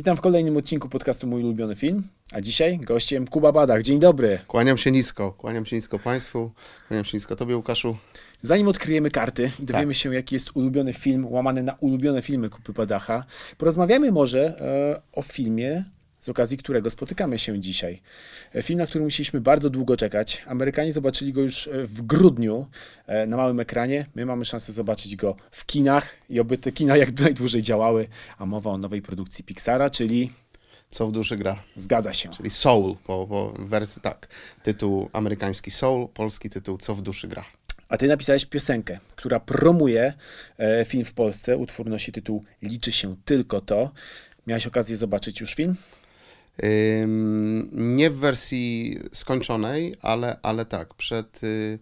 Witam w kolejnym odcinku podcastu Mój ulubiony film, a dzisiaj gościem Kuba Badach. Dzień dobry. Kłaniam się nisko, kłaniam się nisko Państwu, kłaniam się nisko Tobie Łukaszu. Zanim odkryjemy karty i dowiemy się, jaki jest ulubiony film, łamany na ulubione filmy Kupy Badacha, porozmawiamy może e, o filmie, z okazji którego spotykamy się dzisiaj. E, Film, na który musieliśmy bardzo długo czekać. Amerykanie zobaczyli go już e, w grudniu e, na małym ekranie. My mamy szansę zobaczyć go w kinach i oby te kina jak najdłużej działały. A mowa o nowej produkcji Pixara, czyli Co w duszy gra, zgadza się. czyli Soul, po, po wersji tak. Tytuł amerykański Soul, polski tytuł Co w duszy gra. A ty napisałeś piosenkę, która promuje e, film w Polsce. Utwór nosi tytuł Liczy się tylko to. Miałeś okazję zobaczyć już film? Nie w wersji skończonej, ale, ale tak, przed, y,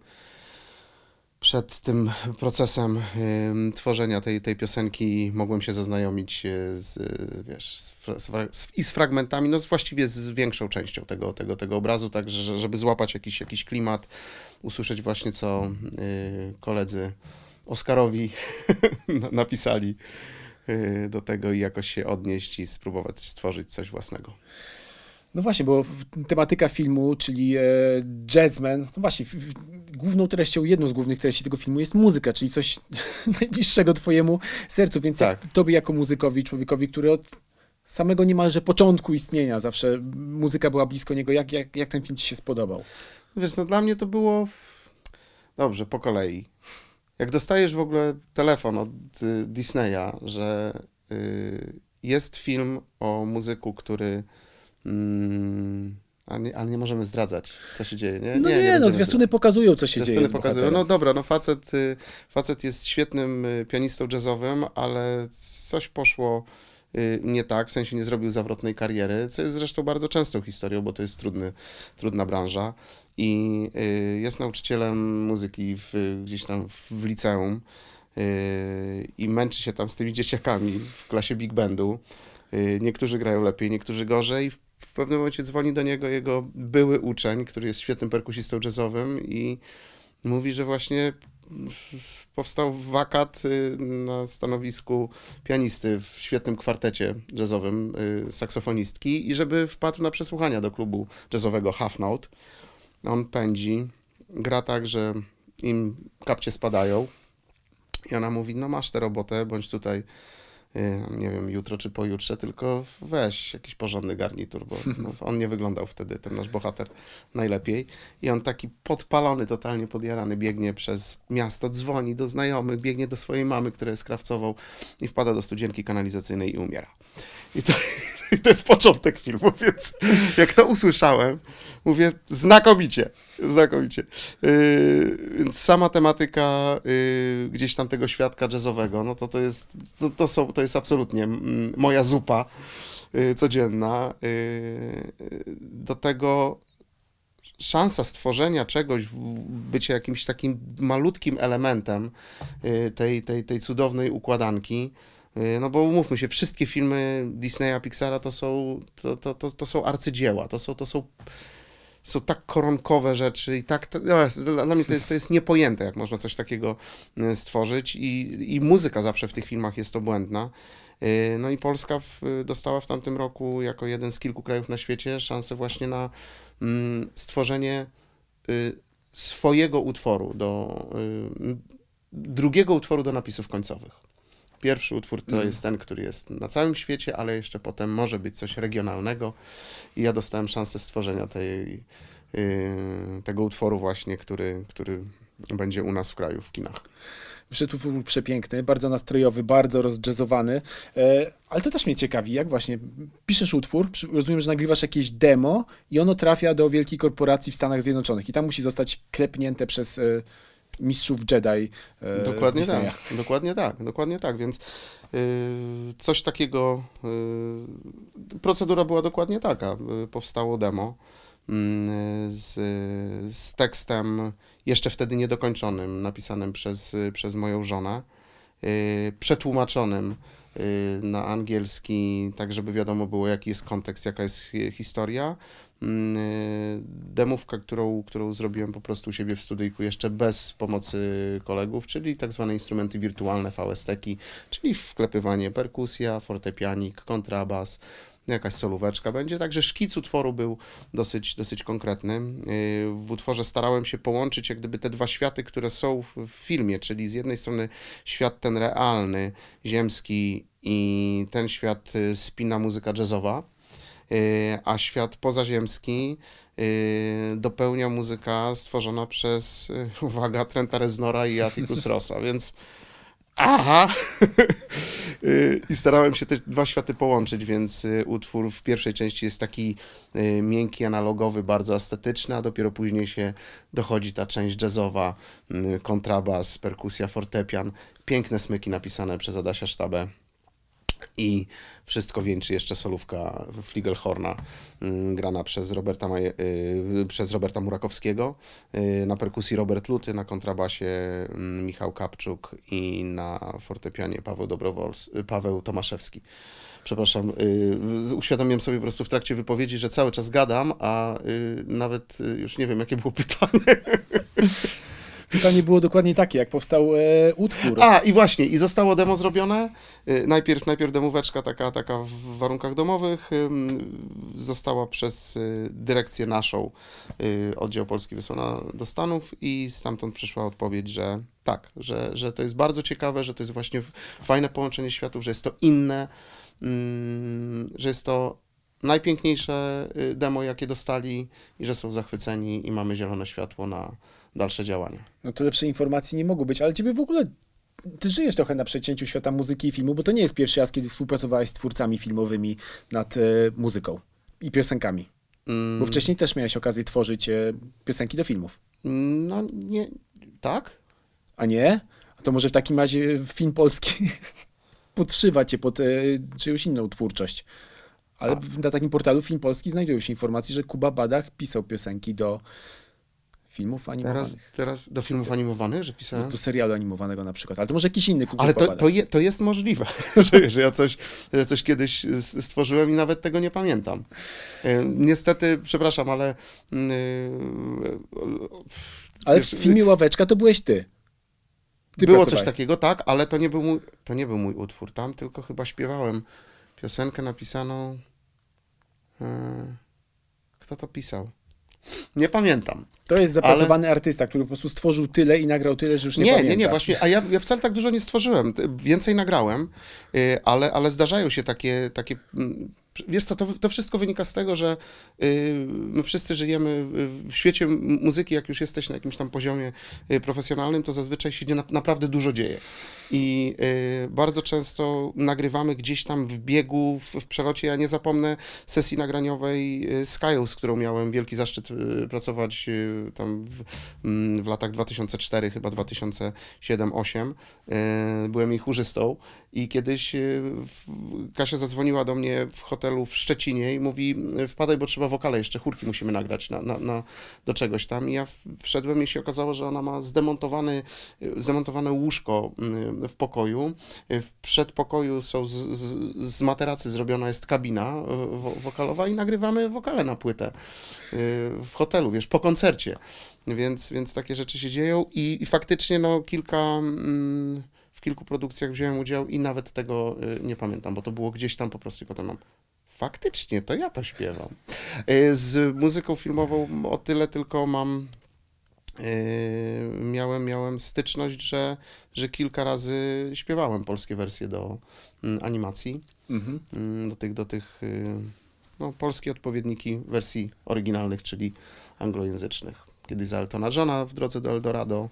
przed tym procesem tworzenia tej, tej piosenki mogłem się zaznajomić y, z, wiesz, z, z, i z fragmentami, no właściwie z większą częścią tego, tego, tego obrazu, tak, że, żeby złapać jakiś, jakiś klimat, usłyszeć właśnie, co y, koledzy Oskarowi na- napisali do tego i jakoś się odnieść i spróbować stworzyć coś własnego. No właśnie, bo tematyka filmu, czyli e, jazzman, no właśnie, główną treścią, jedną z głównych treści tego filmu jest muzyka, czyli coś najbliższego twojemu sercu, więc jak Tak. tobie jako muzykowi, człowiekowi, który od samego niemalże początku istnienia zawsze muzyka była blisko niego, jak, jak, jak ten film ci się spodobał? Wiesz, no dla mnie to było dobrze, po kolei. Jak dostajesz w ogóle telefon od y, Disneya, że y, jest film o muzyku, który. Mm, a nie, ale nie możemy zdradzać, co się dzieje, nie? No nie, no będziemy zwiastuny pokazują, co się dzieje Zwiastuny pokazują. No dobra, no facet, y, facet jest świetnym pianistą jazzowym, ale coś poszło nie tak, w sensie nie zrobił zawrotnej kariery, co jest zresztą bardzo częstą historią, bo to jest trudny, trudna branża. I y, jest nauczycielem muzyki w, gdzieś tam w, w liceum y, i męczy się tam z tymi dzieciakami w klasie big bandu. Y, Niektórzy grają lepiej, niektórzy gorzej. W pewnym momencie dzwoni do niego jego były uczeń, który jest świetnym perkusistą jazzowym i mówi, że właśnie powstał wakat na stanowisku pianisty w świetnym kwartecie jazzowym, saksofonistki i żeby wpadł na przesłuchania do klubu jazzowego Half Note. On pędzi, gra tak, że im kapcie spadają i ona mówi, no masz tę robotę, bądź tutaj y, nie wiem, jutro czy pojutrze, tylko weź jakiś porządny garnitur, bo no, on nie wyglądał wtedy, ten nasz bohater, najlepiej. I on taki podpalony, totalnie podjarany, biegnie przez miasto, dzwoni do znajomych, biegnie do swojej mamy, która jest krawcową i wpada do studzienki kanalizacyjnej i umiera. I to, to jest początek filmu, więc jak to usłyszałem, mówię znakomicie, znakomicie. Yy, więc sama tematyka yy, gdzieś tam tego świadka jazzowego, no to to jest, to, to są, to jest absolutnie mm, moja zupa yy, codzienna. Yy, do tego szansa stworzenia czegoś, bycie jakimś takim malutkim elementem y, tej, tej, tej cudownej układanki. Y, No bo umówmy się, wszystkie filmy Disneya, Pixara to są, to, to, to, to są arcydzieła, to są, to są, są tak koronkowe rzeczy i tak, to, no, dla mnie to jest, to jest niepojęte, jak można coś takiego y, stworzyć i, i muzyka zawsze w tych filmach jest obłędna. Y, No i Polska w, dostała w tamtym roku jako jeden z kilku krajów na świecie szansę właśnie na mm, stworzenie y, swojego utworu, do, y, drugiego utworu do napisów końcowych. Pierwszy utwór to Mm. jest ten, który jest na całym świecie, ale jeszcze potem może być coś regionalnego. I ja dostałem szansę stworzenia tej, y, tego utworu właśnie, który, który będzie u nas w kraju, w kinach. Utwór przepiękny, bardzo nastrojowy, bardzo rozjazzowany, e, ale to też mnie ciekawi, jak właśnie piszesz utwór, rozumiem, że nagrywasz jakieś demo i ono trafia do wielkiej korporacji w Stanach Zjednoczonych i tam musi zostać klepnięte przez e, mistrzów Jedi e, Dokładnie tak, dokładnie tak, dokładnie tak, więc y, coś takiego, y, procedura była dokładnie taka, y, powstało demo mm, z, z tekstem jeszcze wtedy niedokończonym, napisanym przez, przez moją żonę, przetłumaczonym na angielski, tak żeby wiadomo było jaki jest kontekst, jaka jest hi- historia, demówka, którą, którą zrobiłem po prostu u siebie w studyjku jeszcze bez pomocy kolegów, czyli tak zwane instrumenty wirtualne, VST-ki, czyli wklepywanie perkusja, fortepianik, kontrabas, jakaś solóweczka będzie, także szkic utworu był dosyć, dosyć konkretny. Y, w utworze starałem się połączyć jak gdyby te dwa światy, które są w, filmie, czyli z jednej strony świat ten realny, ziemski i ten świat y, spina muzyka jazzowa, y, a świat pozaziemski y, dopełnia muzyka stworzona przez, y, uwaga, Trenta Reznora i Atticus Rossa, więc aha! Y, I starałem się te dwa światy połączyć, więc y, utwór w pierwszej części jest taki y, miękki, analogowy, bardzo estetyczny, a dopiero później się dochodzi ta część jazzowa, y, kontrabas, perkusja, fortepian, piękne smyki napisane przez Adasia Sztabę i wszystko wieńczy jeszcze solówka Fligelhorna mm, grana przez Roberta, Maje, y, przez Roberta Murakowskiego, y, na perkusji Robert Luty, na kontrabasie mm, Michał Kapczuk i na fortepianie Paweł Dobrowols, y, Paweł Tomaszewski. Przepraszam, uświadomiłem sobie po prostu w trakcie wypowiedzi, że cały czas gadam, a nawet już nie wiem, jakie było pytanie. Pytanie było dokładnie takie, jak powstał e, utwór. A, i właśnie, i zostało demo zrobione. Y, Najpierw, najpierw demóweczka taka, taka w warunkach domowych została przez y, dyrekcję naszą, y, oddział polski wysłana do Stanów i stamtąd przyszła odpowiedź, że tak, że, że to jest bardzo ciekawe, że to jest właśnie fajne połączenie światów, że jest to inne, że jest to najpiękniejsze y, demo, jakie dostali i że są zachwyceni i mamy zielone światło na dalsze działania. No to lepszej informacji nie mogło być, ale ciebie w ogóle, ty żyjesz trochę na przecięciu świata muzyki i filmu, bo to nie jest pierwszy raz, kiedy współpracowałeś z twórcami filmowymi nad e, muzyką i piosenkami. Mm. Bo wcześniej też miałeś okazję tworzyć e, piosenki do filmów. No nie, tak? A nie? A to może w takim razie film polski podszywa cię pod e, czyjąś inną twórczość. Ale w- na takim portalu Film Polski znajdują się informacje, że Kuba Badach pisał piosenki do filmów Teraz, animowanych. teraz do filmów animowanych, że Do, pisałem. do serialu animowanego na przykład. Ale to może jakiś inny Kuba Ale to, to, je, to jest możliwe, że, że ja coś, że coś kiedyś stworzyłem i nawet tego nie pamiętam. E, Niestety, przepraszam, ale. mm, e, Ale w filmie Ławeczka to byłeś ty. Ty Było coś takiego, tak, ale to nie, był mój, to nie był mój utwór. Tam tylko chyba śpiewałem piosenkę napisaną. e, Kto to pisał? Nie pamiętam. To jest zapracowany artysta, który po prostu stworzył tyle i nagrał tyle, że już nie, Nie, pamięta. nie, nie, właśnie, a ja, ja wcale tak dużo nie stworzyłem. Więcej nagrałem, y, ale, ale zdarzają się takie, takie mm, wiesz co, to, to wszystko wynika z tego, że my wszyscy żyjemy w- świecie muzyki, jak już jesteś na jakimś tam poziomie y, profesjonalnym, to zazwyczaj się na, naprawdę dużo dzieje. I y, bardzo często nagrywamy gdzieś tam w biegu, w, w przelocie. Ja nie zapomnę sesji nagraniowej y, Kają, z którą miałem wielki zaszczyt pracować tam w, mm, w latach 2004, chyba 2007-2008. Y, Byłem jej chórzystą i kiedyś y, Kasia zadzwoniła do mnie w hotelu w Szczecinie i mówi, wpadaj, bo trzeba wokale, jeszcze chórki musimy nagrać na, na, na, do czegoś tam. I ja wszedłem i się okazało, że ona ma zdemontowany, y, zdemontowane łóżko y, w pokoju. W przedpokoju są z, z, z materacy zrobiona jest kabina wo, wokalowa i nagrywamy wokale na płytę w hotelu, wiesz, po koncercie. Więc, więc takie rzeczy się dzieją i, i faktycznie no kilka... Mm, w kilku produkcjach wziąłem udział i nawet tego y, nie pamiętam, bo to było gdzieś tam po prostu i potem mam. Faktycznie, to ja to śpiewam. Y, Z muzyką filmową o tyle tylko mam. y, Miałem, miałem styczność, że, że kilka razy śpiewałem polskie wersje do mm, animacji, Mhm. mm, do tych, do tych no, polskie odpowiedniki wersji oryginalnych, czyli anglojęzycznych. Kiedyś za Eltona Johna w drodze do Eldorado,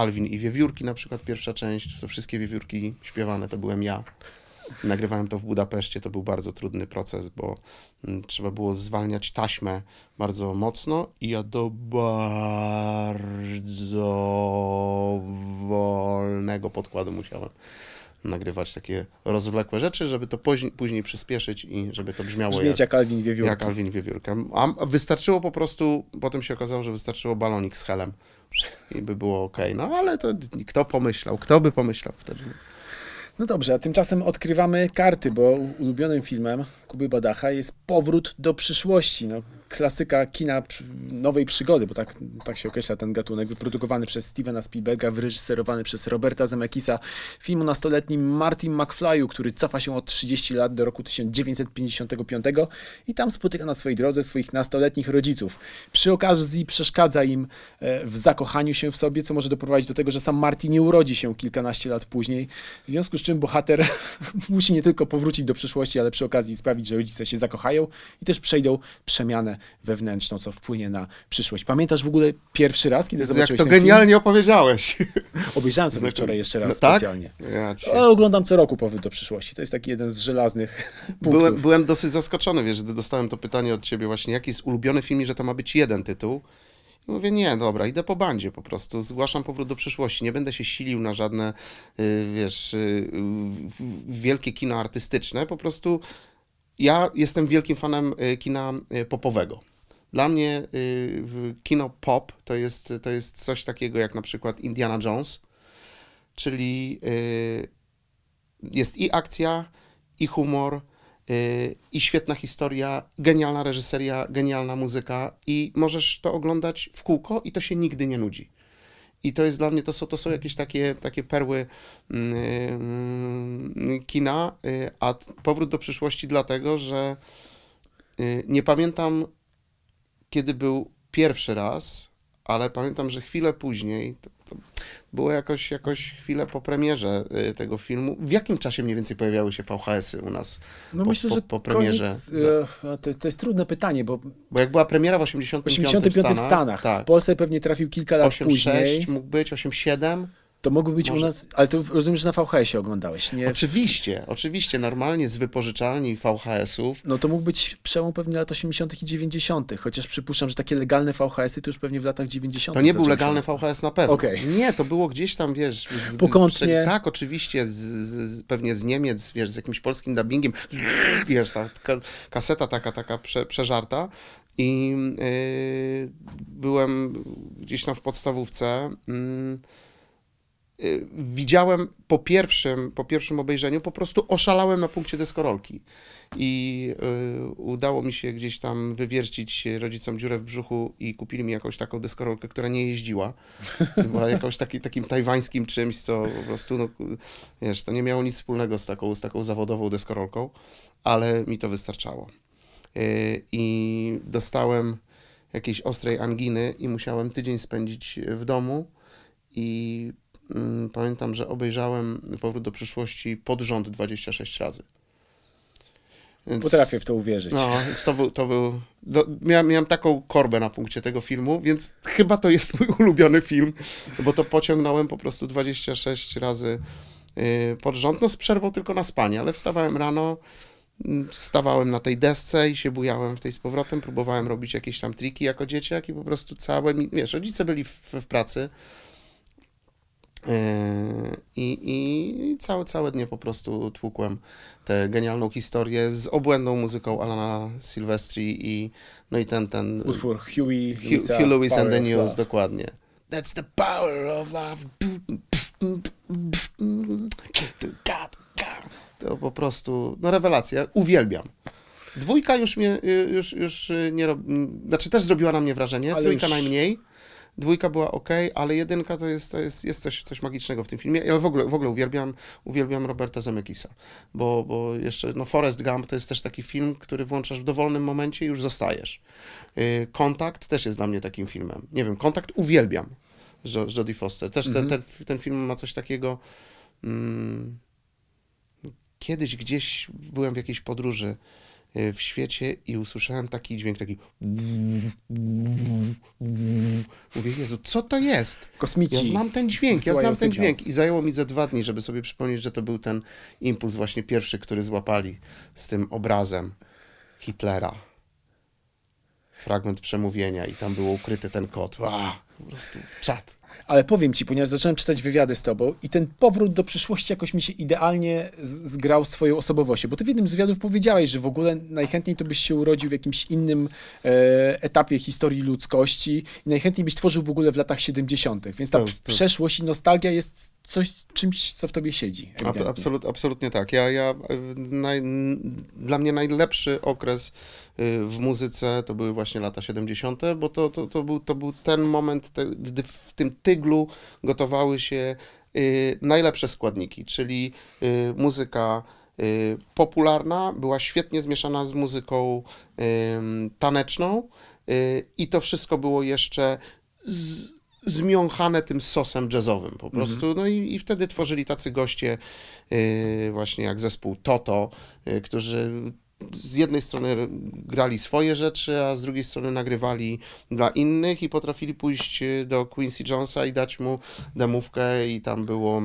Alvin i Wiewiórki na przykład pierwsza część, to wszystkie Wiewiórki śpiewane to byłem ja. Nagrywałem to w Budapeszcie, to był bardzo trudny proces, bo mm, trzeba było zwalniać taśmę bardzo mocno i ja do bardzo wolnego podkładu musiałem nagrywać takie rozwlekłe rzeczy, żeby to później, później przyspieszyć i żeby to brzmiało jak, Brzmieć jak Alvin Wiewiórka. jak Alvin Wiewiórka. A wystarczyło po prostu, potem się okazało, że wystarczyło balonik z helem i by było ok. No ale to kto pomyślał, kto by pomyślał wtedy? No dobrze, a tymczasem odkrywamy karty, bo ulubionym filmem Kuby Badacha jest Powrót do przyszłości. No, klasyka kina nowej przygody, bo tak, tak się określa ten gatunek, wyprodukowany przez Stevena Spielberga, wyreżyserowany przez Roberta Zemeckisa. Film o nastoletnim Martin McFly'u, który cofa się o 30 lat do roku 1955 i tam spotyka na swojej drodze swoich nastoletnich rodziców. Przy okazji przeszkadza im e, w zakochaniu się w sobie, co może doprowadzić do tego, że sam Martin nie urodzi się kilkanaście lat później. W związku z czym bohater musi nie tylko powrócić do przyszłości, ale przy okazji sprawić, że rodzice się zakochają i też przejdą przemianę wewnętrzną, co wpłynie na przyszłość. Pamiętasz w ogóle pierwszy raz, kiedy Jak zobaczyłeś to ten film? genialnie opowiedziałeś. Obejrzałem sobie wczoraj jeszcze raz No tak? specjalnie. Ja cię- Ale oglądam co roku Powrót do przyszłości. To jest taki jeden z żelaznych punktów. Byłem, byłem dosyć zaskoczony, wiesz, gdy dostałem to pytanie od ciebie właśnie, jaki jest ulubiony film i że to ma być jeden tytuł. I mówię, nie, dobra, idę po bandzie po prostu, zgłaszam powrót do przyszłości, nie będę się silił na żadne, y, wiesz, y, wielkie kino artystyczne, po prostu ja jestem wielkim fanem y, kina y, popowego. Dla mnie y, kino pop to jest, to jest coś takiego jak na przykład Indiana Jones, czyli jest i akcja, i humor, i świetna historia, genialna reżyseria, genialna muzyka i możesz to oglądać w kółko i to się nigdy nie nudzi. I to jest dla mnie, to są, to są jakieś takie, takie perły mm, kina, y, a powrót do przyszłości dlatego, że y, nie pamiętam, kiedy był pierwszy raz, ale pamiętam, że chwilę później, to, to było jakoś, jakoś chwilę po premierze y, tego filmu. W jakim czasie mniej więcej pojawiały się VHS-y u nas? No po, myślę, po, że po premierze. koniec, e, to, to jest trudne pytanie, bo Bo jak była premiera w w 85, 85 w Stanach, tak. w Polsce pewnie trafił kilka lat 8,6 później. mógł być, 8,7. To mogły być u Może. nas, ale to rozumiem, że na VHS-ie oglądałeś, nie? Oczywiście, oczywiście, normalnie z wypożyczalni VHS-ów. No to mógł być przełom pewnie lat 80. i 90., chociaż przypuszczam, że takie legalne VHS-y to już pewnie w latach 90. To nie był legalny. VHS na pewno. Okej. Nie, to było gdzieś tam, wiesz... Z, Pokątnie. Tak, oczywiście, z, z, pewnie z Niemiec, wiesz, z jakimś polskim dubbingiem. Wiesz, ta ka, kaseta taka, taka prze, przeżarta. I yy, byłem gdzieś tam w podstawówce. Yy, widziałem po pierwszym, po pierwszym obejrzeniu, po prostu oszalałem na punkcie deskorolki. I yy, udało mi się gdzieś tam wywiercić rodzicom dziurę w brzuchu i kupili mi jakąś taką deskorolkę, która nie jeździła. Była jakąś taki, takim tajwańskim czymś, co po prostu, no, wiesz, to nie miało nic wspólnego z taką, z taką zawodową deskorolką, ale mi to wystarczało. Yy, I dostałem jakiejś ostrej anginy i musiałem tydzień spędzić w domu i pamiętam, że obejrzałem Powrót do przyszłości pod rząd 26 razy. Więc- Potrafię w to uwierzyć. no, to był, to był do, miałem, miałem taką korbę na punkcie tego filmu, więc chyba to jest mój ulubiony film, bo to pociągnąłem po prostu 26 razy yy, pod rząd, no z przerwą tylko na spanie, ale wstawałem rano, mm, stawałem na tej desce i się bujałem w tej z powrotem, próbowałem robić jakieś tam triki jako dzieciak i po prostu całe, wiesz, rodzice byli w, w pracy, I, i całe, całe dnie po prostu tłukłem tę genialną historię z obłędną muzyką Alana Silvestri i no i ten, ten Utwór Huey, Lewisa, Hugh Lewis and the News, Love. dokładnie. That's the power of love. To po prostu, no rewelacja, uwielbiam. Dwójka już mnie, y, już, już y, nie robi, znaczy też zrobiła na mnie wrażenie, Ale trójka już- najmniej. Dwójka była ok, ale jedynka to jest, to jest, jest coś, coś magicznego w tym filmie. Ja w ogóle, w ogóle uwielbiam, uwielbiam Roberta Zemeckisa, bo, bo jeszcze, no Forrest Gump to jest też taki film, który włączasz w dowolnym momencie i już zostajesz. Y, Kontakt też jest dla mnie takim filmem. Nie wiem, Kontakt uwielbiam z Jo- z Jodie Foster. Też ten, ten, ten film ma coś takiego... Mm, kiedyś gdzieś byłem w jakiejś podróży w świecie i usłyszałem taki dźwięk, taki... Mówię, Jezu, co to jest? Kosmici. Ja znam ten dźwięk, ja znam ten dźwięk i zajęło mi ze dwa dni, żeby sobie przypomnieć, że to był ten impuls właśnie pierwszy, który złapali z tym obrazem Hitlera. Fragment przemówienia i tam było ukryty ten kod. Wow, po prostu czad. Ale powiem ci, ponieważ zacząłem czytać wywiady z tobą i ten powrót do przyszłości jakoś mi się idealnie zgrał z twoją osobowością, bo ty w jednym z wywiadów powiedziałeś, że w ogóle najchętniej to byś się urodził w jakimś innym e, etapie historii ludzkości i najchętniej byś tworzył w ogóle w latach 70., więc ta to, to... przeszłość i nostalgia jest coś, czymś, co w tobie siedzi. Absolut, absolutnie tak. Ja, ja, naj, dla mnie najlepszy okres y, w muzyce to były właśnie lata 70., bo to, to, to, był, to był ten moment, te, gdy w tym tyglu gotowały się y, najlepsze składniki, czyli y, muzyka y, popularna, była świetnie zmieszana z muzyką taneczną y, i to wszystko było jeszcze z, zmiąchane tym sosem jazzowym po prostu. Mhm. No i, i wtedy tworzyli tacy goście yy, właśnie jak zespół Toto, yy, którzy z jednej strony grali swoje rzeczy, a z drugiej strony nagrywali dla innych i potrafili pójść do Quincy Jonesa i dać mu demówkę i tam było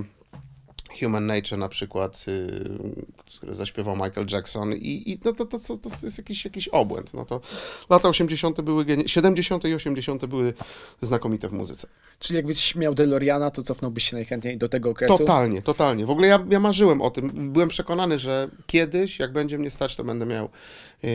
Human Nature na przykład, y, który zaśpiewał Michael Jackson i, i no to, to, to, to jest jakiś, jakiś obłęd. No to lata 80. były, 70. i 80. były znakomite w muzyce. Czyli jakbyś miał DeLoreana, to cofnąłbyś się najchętniej do tego okresu? Totalnie, totalnie. W ogóle ja, ja marzyłem o tym. Byłem przekonany, że kiedyś, jak będzie mnie stać, to będę miał yy,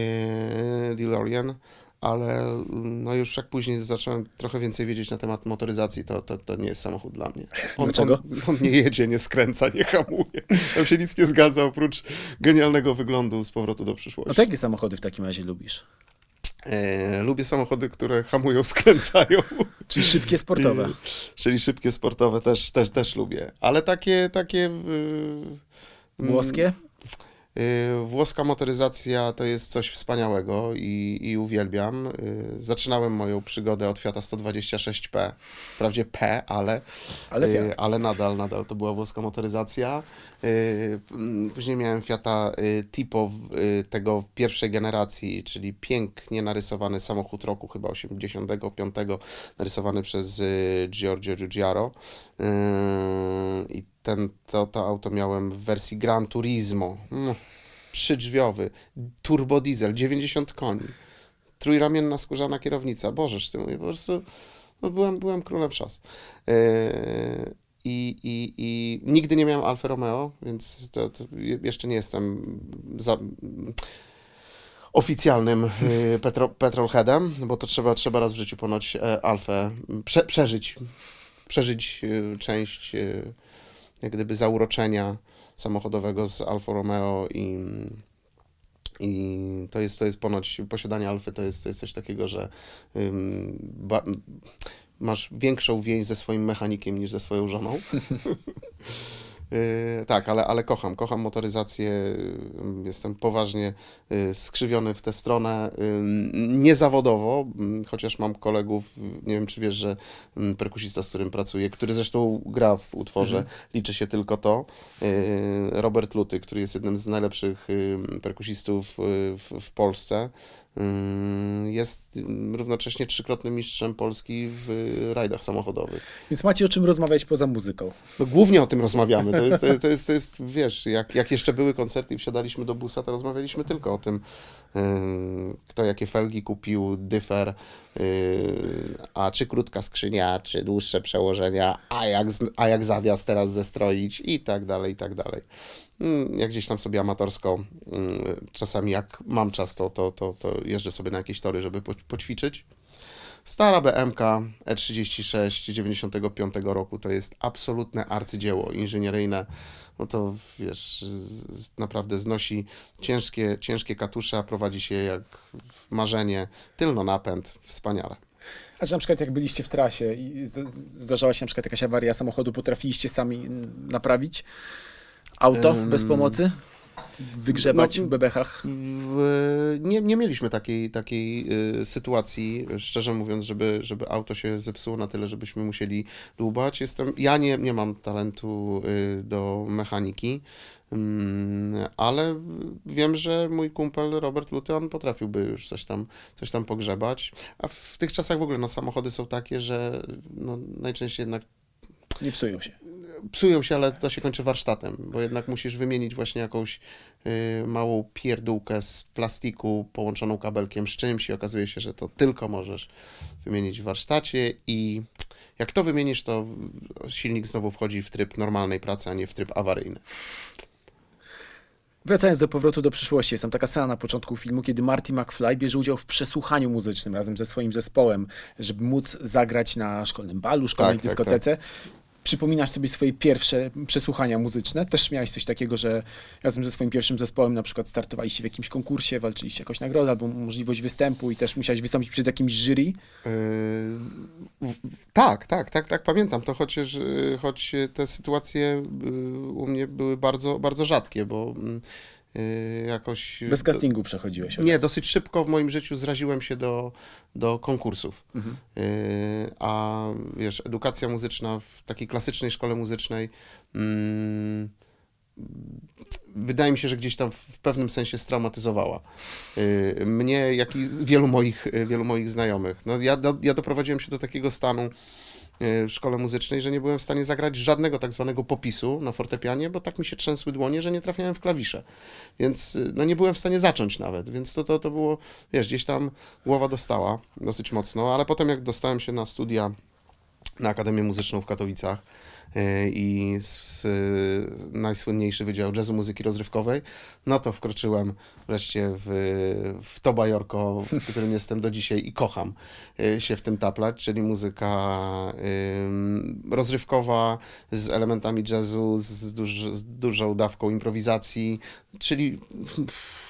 DeLorean ale mm, no już jak później zacząłem trochę więcej wiedzieć na temat motoryzacji, to, to, to nie jest samochód dla mnie. On, Dlaczego? On, on, nie jedzie, nie skręca, nie hamuje. Tam się nic nie zgadza oprócz genialnego wyglądu z powrotu do przyszłości. No to jakie samochody w takim razie lubisz? E, lubię samochody, które hamują, skręcają. Czyli szybkie sportowe. I, czyli szybkie sportowe też, też, też lubię. Ale takie, takie... Włoskie? Y, włoska motoryzacja to jest coś wspaniałego i, i uwielbiam. Y, zaczynałem moją przygodę od Fiata 126P, wprawdzie P, ale, ale, y, ale nadal, nadal to była włoska motoryzacja. Później miałem Fiata Tipo tego pierwszej generacji, czyli pięknie narysowany samochód roku, chyba 85, narysowany przez Giorgio Giugiaro. I ten, to, to auto miałem w wersji Gran Turismo. Mm, trzydrzwiowy, turbo diesel, 90 koni. Trójramienna skórzana kierownica. Bożeż ty mówię, po prostu no byłem, byłem królem szas. Yy, i, i, I nigdy nie miałem Alfa Romeo, więc to, to jeszcze nie jestem za, oficjalnym yy, petro, petrolheadem, bo to trzeba, trzeba raz w życiu ponoć e, Alfę prze, przeżyć, przeżyć yy, część yy, jak gdyby zauroczenia samochodowego z Alfa Romeo i, i to jest, to jest ponoć, posiadanie Alfy to jest, to jest coś takiego, że ym, ba, masz większą więź ze swoim mechanikiem niż ze swoją żoną. Yy, tak, ale, ale kocham, kocham motoryzację, yy, jestem poważnie yy, skrzywiony w tę stronę, niezawodowo, chociaż mam kolegów, nie wiem czy wiesz, że perkusista, z którym pracuję, który zresztą gra w utworze, mhm. liczy się tylko to, Robert Luty, który jest jednym z najlepszych perkusistów w, w Polsce, jest równocześnie trzykrotnym mistrzem Polski w rajdach samochodowych. Więc macie o czym rozmawiać poza muzyką? No, głównie o tym rozmawiamy. To jest, to jest, to jest, to jest wiesz, jak, jak jeszcze były koncerty i wsiadaliśmy do busa, to rozmawialiśmy tylko o tym, kto jakie felgi kupił, dyfer, a czy krótka skrzynia, czy dłuższe przełożenia, a jak, a jak zawias teraz zestroić i tak dalej, i tak dalej. Mm, jak gdzieś tam sobie amatorsko, mm, czasami jak mam czas, to, to, to, to jeżdżę sobie na jakieś tory, żeby poćwiczyć. Stara BMK E36 95 roku to jest absolutne arcydzieło inżynieryjne. No to wiesz, naprawdę znosi ciężkie, ciężkie katusze, a prowadzi się jak marzenie. Tylno napęd, wspaniale. A czy na przykład jak byliście w trasie i zdarzała się na przykład jakaś awaria samochodu, potrafiliście sami naprawić? Auto bez pomocy? Wygrzebać no, w bebechach? W, nie, nie mieliśmy takiej, takiej y, sytuacji, szczerze mówiąc, żeby, żeby auto się zepsuło na tyle, żebyśmy musieli dłubać. Jestem, ja nie, nie mam talentu y, do mechaniki, y, ale wiem, że mój kumpel Robert Luty, on potrafiłby już coś tam, coś tam pogrzebać. A w tych czasach w ogóle no, samochody są takie, że no, najczęściej jednak nie psują się psują się, ale to się kończy warsztatem, bo jednak musisz wymienić właśnie jakąś y, małą pierdółkę z plastiku połączoną kabelkiem z czymś i okazuje się, że to tylko możesz wymienić w warsztacie i Jak to wymienisz, to silnik znowu wchodzi w tryb normalnej pracy, a nie w tryb awaryjny. Wracając do powrotu do przyszłości, jest tam taka scena na początku filmu, kiedy Marty McFly bierze udział w przesłuchaniu muzycznym razem ze swoim zespołem, żeby móc zagrać na szkolnym balu, szkolnej Tak, tak, dyskotece. Przypominasz sobie swoje pierwsze przesłuchania muzyczne? Też miałeś coś takiego, że razem ze swoim pierwszym zespołem na przykład startowaliście w jakimś konkursie, walczyliście jakąś nagrodę albo możliwość występu i też musiałeś wystąpić przed jakimś jury? Yy, tak, tak, tak, tak, pamiętam to, chociaż, choć te sytuacje yy, u mnie były bardzo, bardzo rzadkie, bo yy, jakoś... Bez castingu przechodziłeś. od Nie, dosyć szybko w moim życiu zraziłem się do, do konkursów. Mhm. Yy, a wiesz, edukacja muzyczna w takiej klasycznej szkole muzycznej. mm, wydaje mi się, że gdzieś tam w pewnym sensie straumatyzowała. Mnie, jak i wielu moich, wielu moich znajomych. No, ja, do, ja doprowadziłem się do takiego stanu w szkole muzycznej, że nie byłem w stanie zagrać żadnego tak zwanego popisu na fortepianie, bo tak mi się trzęsły dłonie, że nie trafiałem w klawisze. Więc yy, no, nie byłem w stanie zacząć nawet, więc to, to, to było, wiesz, gdzieś tam głowa dostała dosyć mocno, ale potem jak dostałem się na studia na Akademię Muzyczną w Katowicach i z, z, najsłynniejszy Wydział Jazzu Muzyki Rozrywkowej, no to wkroczyłem wreszcie w, w to bajorko, w którym jestem do dzisiaj i kocham yy, się w tym taplać, czyli muzyka rozrywkowa z elementami jazzu, z, duż, z dużą dawką improwizacji, czyli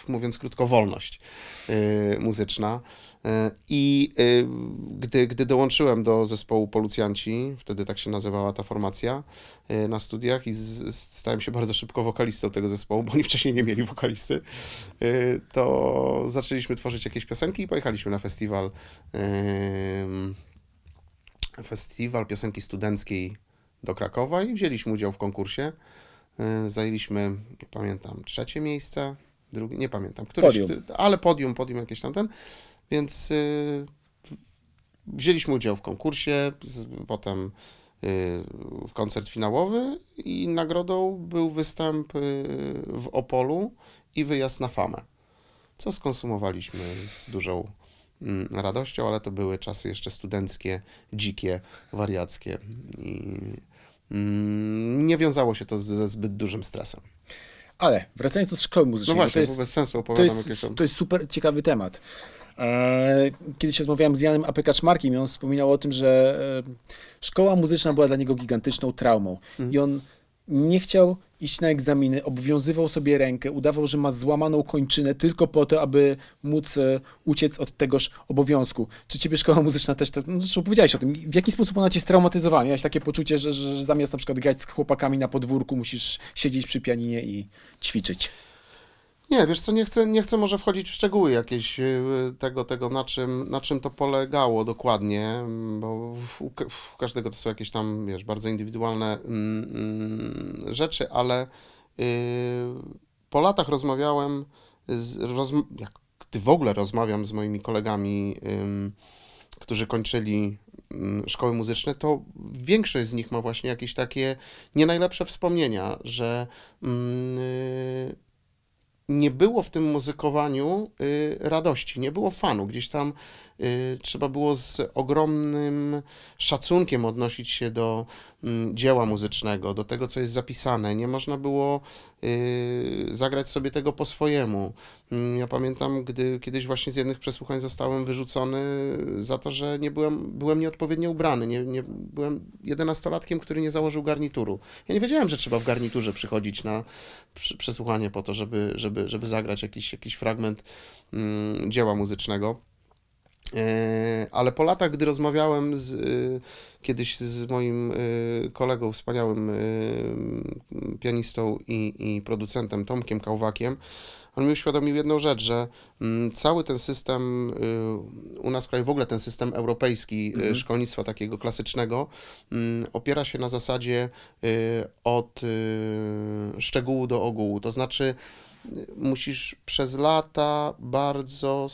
mówiąc krótko, wolność yy, muzyczna. I yy, gdy, gdy dołączyłem do zespołu Policjanci, wtedy tak się nazywała ta formacja yy, na studiach i z, stałem się bardzo szybko wokalistą tego zespołu, bo oni wcześniej nie mieli wokalisty, yy, to zaczęliśmy tworzyć jakieś piosenki i pojechaliśmy na festiwal festiwal piosenki studenckiej do Krakowa i wzięliśmy udział w konkursie. Zajęliśmy, nie pamiętam, trzecie miejsce, drugie, nie pamiętam, któreś, Podium. ale podium, podium jakieś tamten, więc yy, w- wzięliśmy udział w konkursie, z, potem yy, w koncert finałowy i nagrodą był występ yy, w Opolu i wyjazd na Famę, co skonsumowaliśmy z dużą mm, radością, ale to były czasy jeszcze studenckie, dzikie, wariackie i mm, nie wiązało się to ze zbyt dużym stresem. Ale wracając do szkoły No muzycznej, bo właśnie, to jest, bez sensu to jest, to jest super ciekawy temat. E, Kiedyś rozmawiałem z Janem A.P. Kaczmarkiem i on wspominał o tym, że e, szkoła muzyczna była dla niego gigantyczną traumą i on nie chciał iść na egzaminy, obowiązywał sobie rękę, udawał, że ma złamaną kończynę tylko po to, aby móc e, uciec od tegoż obowiązku. Czy ciebie szkoła muzyczna też, tak- no zresztą powiedziałeś o tym, w jaki sposób ona cię straumatyzowała? Miałeś takie poczucie, że, że, że zamiast na przykład grać z chłopakami na podwórku, musisz siedzieć przy pianinie i ćwiczyć. Nie, wiesz co, nie chcę, nie chcę może wchodzić w szczegóły jakieś y, tego, tego na, czym, na czym to polegało dokładnie, mm, bo u, ka- u każdego to są jakieś tam, wiesz, bardzo indywidualne mm, mm, rzeczy, ale y, po latach rozmawiałem, z, rozm- jak, gdy w ogóle rozmawiam z moimi kolegami, którzy kończyli szkoły muzyczne, to większość z nich ma właśnie jakieś takie nie najlepsze wspomnienia, że y, nie było w tym muzykowaniu y, radości, nie było fanu. Gdzieś tam trzeba było z ogromnym szacunkiem odnosić się do mm, dzieła muzycznego, do tego, co jest zapisane. Nie można było y, zagrać sobie tego po swojemu. Mm, Ja pamiętam, gdy kiedyś właśnie z jednych przesłuchań zostałem wyrzucony za to, że nie byłem, byłem nieodpowiednio ubrany. Nie, nie, byłem jedenastolatkiem, który nie założył garnituru. Ja nie wiedziałem, że trzeba w garniturze przychodzić na przesłuchanie po to, żeby, żeby, żeby zagrać jakiś, jakiś fragment mm, dzieła muzycznego. E, Ale po latach, gdy rozmawiałem z, y, kiedyś z moim y, kolegą, wspaniałym pianistą i, i producentem Tomkiem Kałwakiem, on mi uświadomił jedną rzecz, że mm, cały ten system u nas w kraju, w ogóle ten system europejski y, szkolnictwa takiego klasycznego mm, opiera się na zasadzie od szczegółu do ogółu. To znaczy musisz przez lata bardzo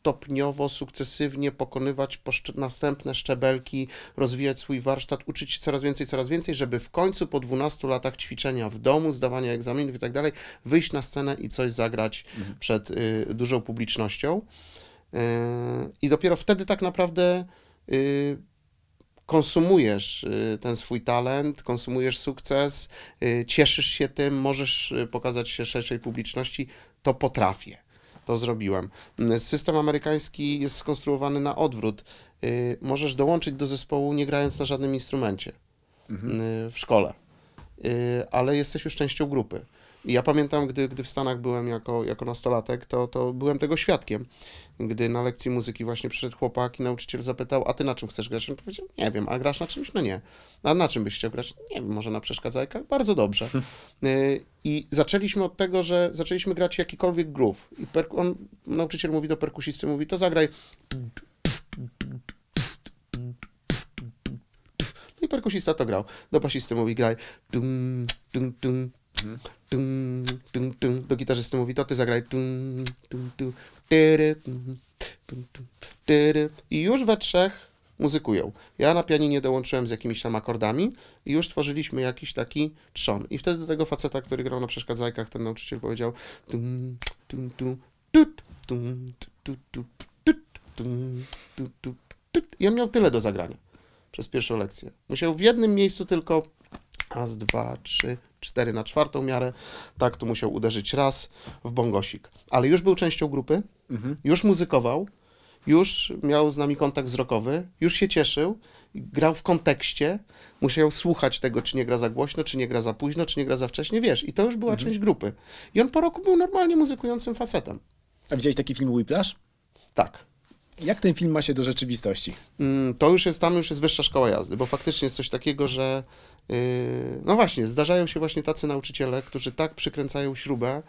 stopniowo, sukcesywnie pokonywać następne szczebelki, rozwijać swój warsztat, uczyć się coraz więcej, coraz więcej, żeby w końcu po 12 latach ćwiczenia w domu, zdawania egzaminów i tak dalej, wyjść na scenę i coś zagrać przed y, dużą publicznością. Y, I dopiero wtedy tak naprawdę y, konsumujesz y, ten swój talent, konsumujesz sukces, cieszysz się tym, możesz pokazać się szerszej publiczności, to potrafię. To zrobiłem. System amerykański jest skonstruowany na odwrót. Y, Możesz dołączyć do zespołu nie grając na żadnym instrumencie y, w szkole, Y, ale jesteś już częścią grupy. I ja pamiętam, gdy, gdy w Stanach byłem jako, jako nastolatek, to, to byłem tego świadkiem. Gdy na lekcji muzyki właśnie przyszedł chłopak i nauczyciel zapytał, a ty na czym chcesz grać? On powiedział, nie wiem, a grasz na czymś? No nie. A na czym byś chciał grać? Nie wiem, może na przeszkadzajkach? Bardzo dobrze. Y, I zaczęliśmy od tego, że zaczęliśmy grać jakikolwiek groove. I on, nauczyciel mówi do perkusisty, mówi, to zagraj no i perkusista to grał. Do basisty mówi graj. Dum, dum, dum, dum, dum, dum. Do gitarzysty mówi to ty zagraj. Dum, dum, dum, tyry, dum, dum, tyry. I już we trzech muzykują. Ja na pianinie dołączyłem z jakimiś tam akordami i już tworzyliśmy jakiś taki trzon. I wtedy do tego faceta, który grał na przeszkadzajkach, ten nauczyciel powiedział dum, dum, dum, tut, dum, tu, tu, tut, dum, tu, tu, tut. I on miał tyle do zagrania przez pierwszą lekcję. Musiał w jednym miejscu tylko raz, dwa, trzy, cztery na czwartą miarę. Tak, tu musiał uderzyć raz w bongosik. Ale już był częścią grupy, już muzykował, już miał z nami kontakt wzrokowy, już się cieszył, grał w kontekście, musiał słuchać tego, czy nie gra za głośno, czy nie gra za późno, czy nie gra za wcześnie, wiesz, i to już była część grupy. I on po roku był normalnie muzykującym facetem. A widziałeś taki film Whiplash? Tak. Jak ten film ma się do rzeczywistości? Mm, to już jest, tam już jest wyższa szkoła jazdy, bo faktycznie jest coś takiego, że yy, no właśnie, zdarzają się właśnie tacy nauczyciele, którzy tak przykręcają śrubę,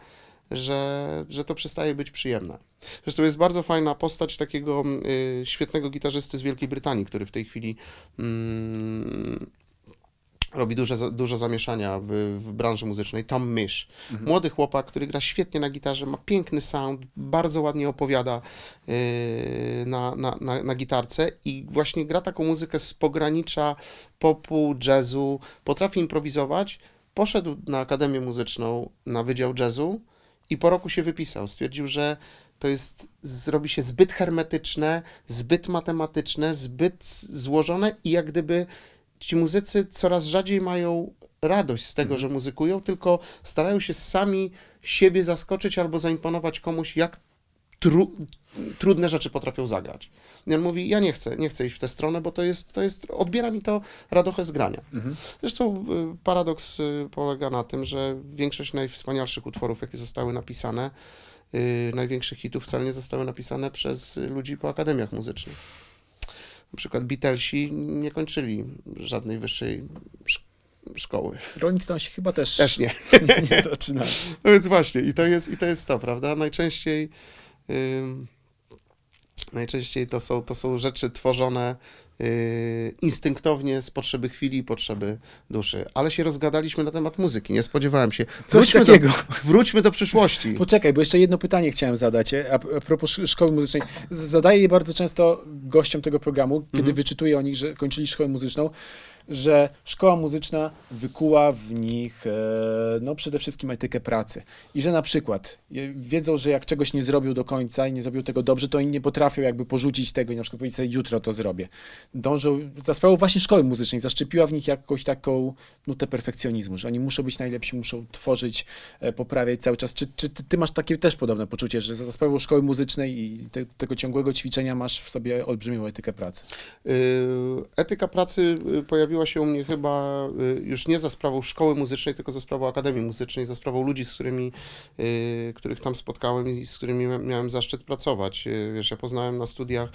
że, że to przestaje być przyjemne. Zresztą jest bardzo fajna postać takiego yy, świetnego gitarzysty z Wielkiej Brytanii, który w tej chwili mm, robi duże, dużo zamieszania w, w branży muzycznej, Tom Mish. Młody chłopak, który gra świetnie na gitarze, ma piękny sound, bardzo ładnie opowiada yy, na, na, na, na gitarce i właśnie gra taką muzykę z pogranicza popu, jazzu, potrafi improwizować. Poszedł na Akademię Muzyczną, na Wydział Jazzu i po roku się wypisał. Stwierdził, że to jest, zrobi się zbyt hermetyczne, zbyt matematyczne, zbyt złożone i jak gdyby ci muzycy coraz rzadziej mają radość z tego, że muzykują, tylko starają się sami siebie zaskoczyć albo zaimponować komuś, jak tru, trudne rzeczy potrafią zagrać. I on mówi, ja nie chcę, nie chcę iść w tę stronę, bo to jest, to jest odbiera mi to radochę z grania. Zresztą y, paradoks y, polega na tym, że większość najwspanialszych utworów, jakie zostały napisane, y, największych hitów wcale nie zostały napisane przez ludzi po akademiach muzycznych. Na przykład Beatlesi nie kończyli żadnej wyższej szk- szkoły. Rolling Stones chyba też, Też nie. nie zaczynali. No więc właśnie, i to jest, i to, jest to, prawda? Najczęściej, ym, najczęściej to są, to są rzeczy tworzone yy, instynktownie z potrzeby chwili i potrzeby duszy. Ale się rozgadaliśmy na temat muzyki, nie spodziewałem się. Coś do, takiego. wróćmy do przyszłości. Poczekaj, bo jeszcze jedno pytanie chciałem zadać. A, a propos sz- szkoły muzycznej. Zadaję je bardzo często gościom tego programu, kiedy wyczytuję o nich, że kończyli szkołę muzyczną, że szkoła muzyczna wykuła w nich e, no, przede wszystkim etykę pracy. I że na przykład wiedzą, że jak czegoś nie zrobią do końca i nie zrobią tego dobrze, to oni nie potrafią jakby porzucić tego i na przykład powiedzieć sobie, jutro to zrobię. Dążą, za sprawą właśnie szkoły muzycznej, zaszczepiła w nich jakąś taką nutę perfekcjonizmu, że oni muszą być najlepsi, muszą tworzyć, e, poprawiać cały czas. Czy, czy ty, masz takie też podobne poczucie, że za sprawą szkoły muzycznej i te, tego ciągłego ćwiczenia masz w sobie olbrzymią etykę pracy? Yy, Etyka pracy y, pojawiła się u mnie chyba y, już nie za sprawą szkoły muzycznej, tylko za sprawą Akademii Muzycznej, za sprawą ludzi, z którymi, y, których tam spotkałem i z którymi mia- miałem zaszczyt pracować. Y, Wiesz, ja poznałem na studiach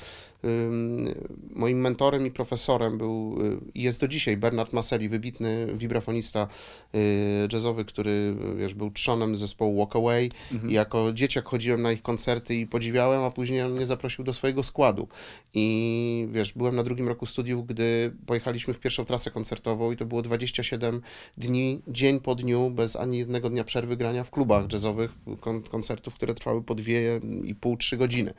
moim mentorem i profesorem był i jest do dzisiaj Bernard Maseli, wybitny wibrafonista jazzowy, który wiesz, był trzonem zespołu Walk Away i jako dzieciak chodziłem na ich koncerty i podziwiałem, a później on mnie zaprosił do swojego składu. I wiesz, byłem na drugim roku studiów, gdy pojechaliśmy w pierwszą trasę koncertową i to było 27 dni, dzień po dniu, bez ani jednego dnia przerwy grania w klubach jazzowych, kon koncertów, które trwały po dwie i pół, trzy godziny.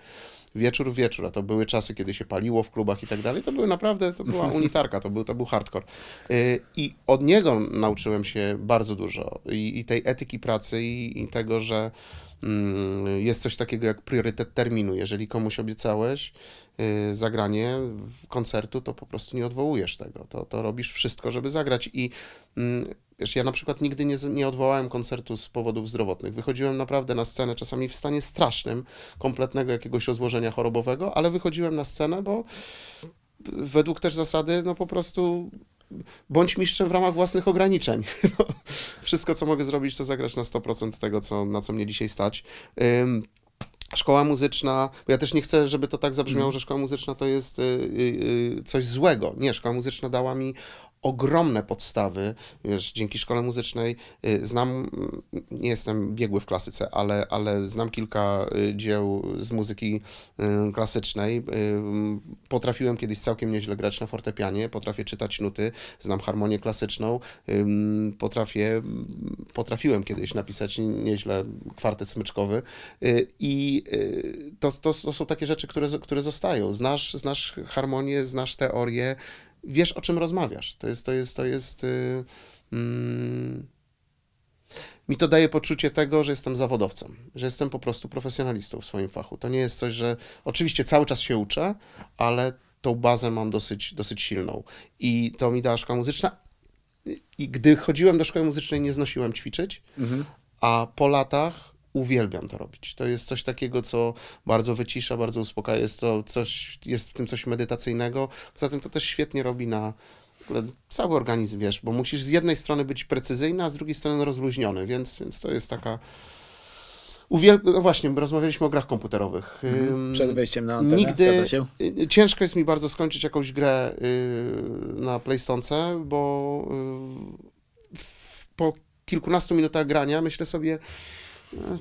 Wieczór w wieczór, a to były czasy, kiedy się paliło w klubach i tak dalej, to były naprawdę, to była unitarka, to był, to był hardcore. Y, I od niego nauczyłem się bardzo dużo i, i tej etyki pracy i, i tego, że mm, jest coś takiego jak priorytet terminu. Jeżeli komuś obiecałeś zagranie w koncertu, to po prostu nie odwołujesz tego. To, to robisz wszystko, żeby zagrać. I mm, wiesz, ja na przykład nigdy nie, nie odwołałem koncertu z powodów zdrowotnych. Wychodziłem naprawdę na scenę, czasami w stanie strasznym, kompletnego jakiegoś rozłożenia chorobowego, ale wychodziłem na scenę, bo według też zasady, no po prostu bądź mistrzem w ramach własnych ograniczeń. No, wszystko, co mogę zrobić, to zagrać na 100% tego, co, na co mnie dzisiaj stać. Szkoła muzyczna, bo ja też nie chcę, żeby to tak zabrzmiało, że szkoła muzyczna to jest y, y, y, coś złego. Nie, szkoła muzyczna dała mi ogromne podstawy, wiesz, dzięki szkole muzycznej y, znam, mm, nie jestem biegły w klasyce, ale, ale znam kilka y, dzieł z muzyki y, klasycznej. Y, Potrafiłem kiedyś całkiem nieźle grać na fortepianie, potrafię czytać nuty, znam harmonię klasyczną, ym, potrafię, potrafiłem kiedyś napisać nieźle kwartet smyczkowy i to, to, to są takie rzeczy, które, które zostają. Znasz, znasz harmonię, znasz teorię, wiesz o czym rozmawiasz. To jest, to jest, to jest. y, mm, mi to daje poczucie tego, że jestem zawodowcem, że jestem po prostu profesjonalistą w swoim fachu. To nie jest coś, że oczywiście cały czas się uczę, ale tą bazę mam dosyć, dosyć silną. I to mi dała szkoła muzyczna. I gdy chodziłem do szkoły muzycznej, nie znosiłem ćwiczyć, a po latach uwielbiam to robić. To jest coś takiego, co bardzo wycisza, bardzo uspokaja. Jest to coś, jest w tym coś medytacyjnego. Poza tym to też świetnie robi na cały organizm, wiesz, bo musisz z jednej strony być precyzyjny, a z drugiej strony rozluźniony, więc, więc to jest taka... Uwiel... No właśnie, rozmawialiśmy o grach komputerowych. Ym, Przed wejściem na antenę, Nigdy się? y, ciężko jest mi bardzo skończyć jakąś grę y, na PlayStonce, bo y, po kilkunastu minutach grania myślę sobie,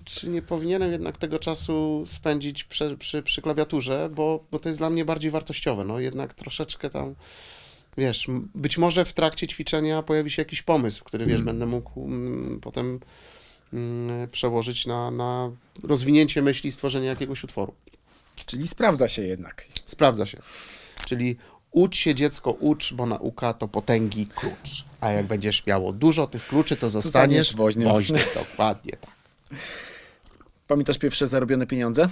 czy nie powinienem jednak tego czasu spędzić przy, przy, przy klawiaturze, bo, bo to jest dla mnie bardziej wartościowe. No jednak troszeczkę tam, wiesz, m- być może w trakcie ćwiczenia pojawi się jakiś pomysł, który, wiesz, będę mógł mm, potem mm, przełożyć na, na rozwinięcie myśli i stworzenie jakiegoś utworu. Czyli sprawdza się jednak. Sprawdza się. Czyli ucz się dziecko, ucz, bo nauka to potęgi klucz. A jak będziesz miało dużo tych kluczy, to zostaniesz woźnym. woźnym. Dokładnie tak. Pamiętasz pierwsze zarobione pieniądze?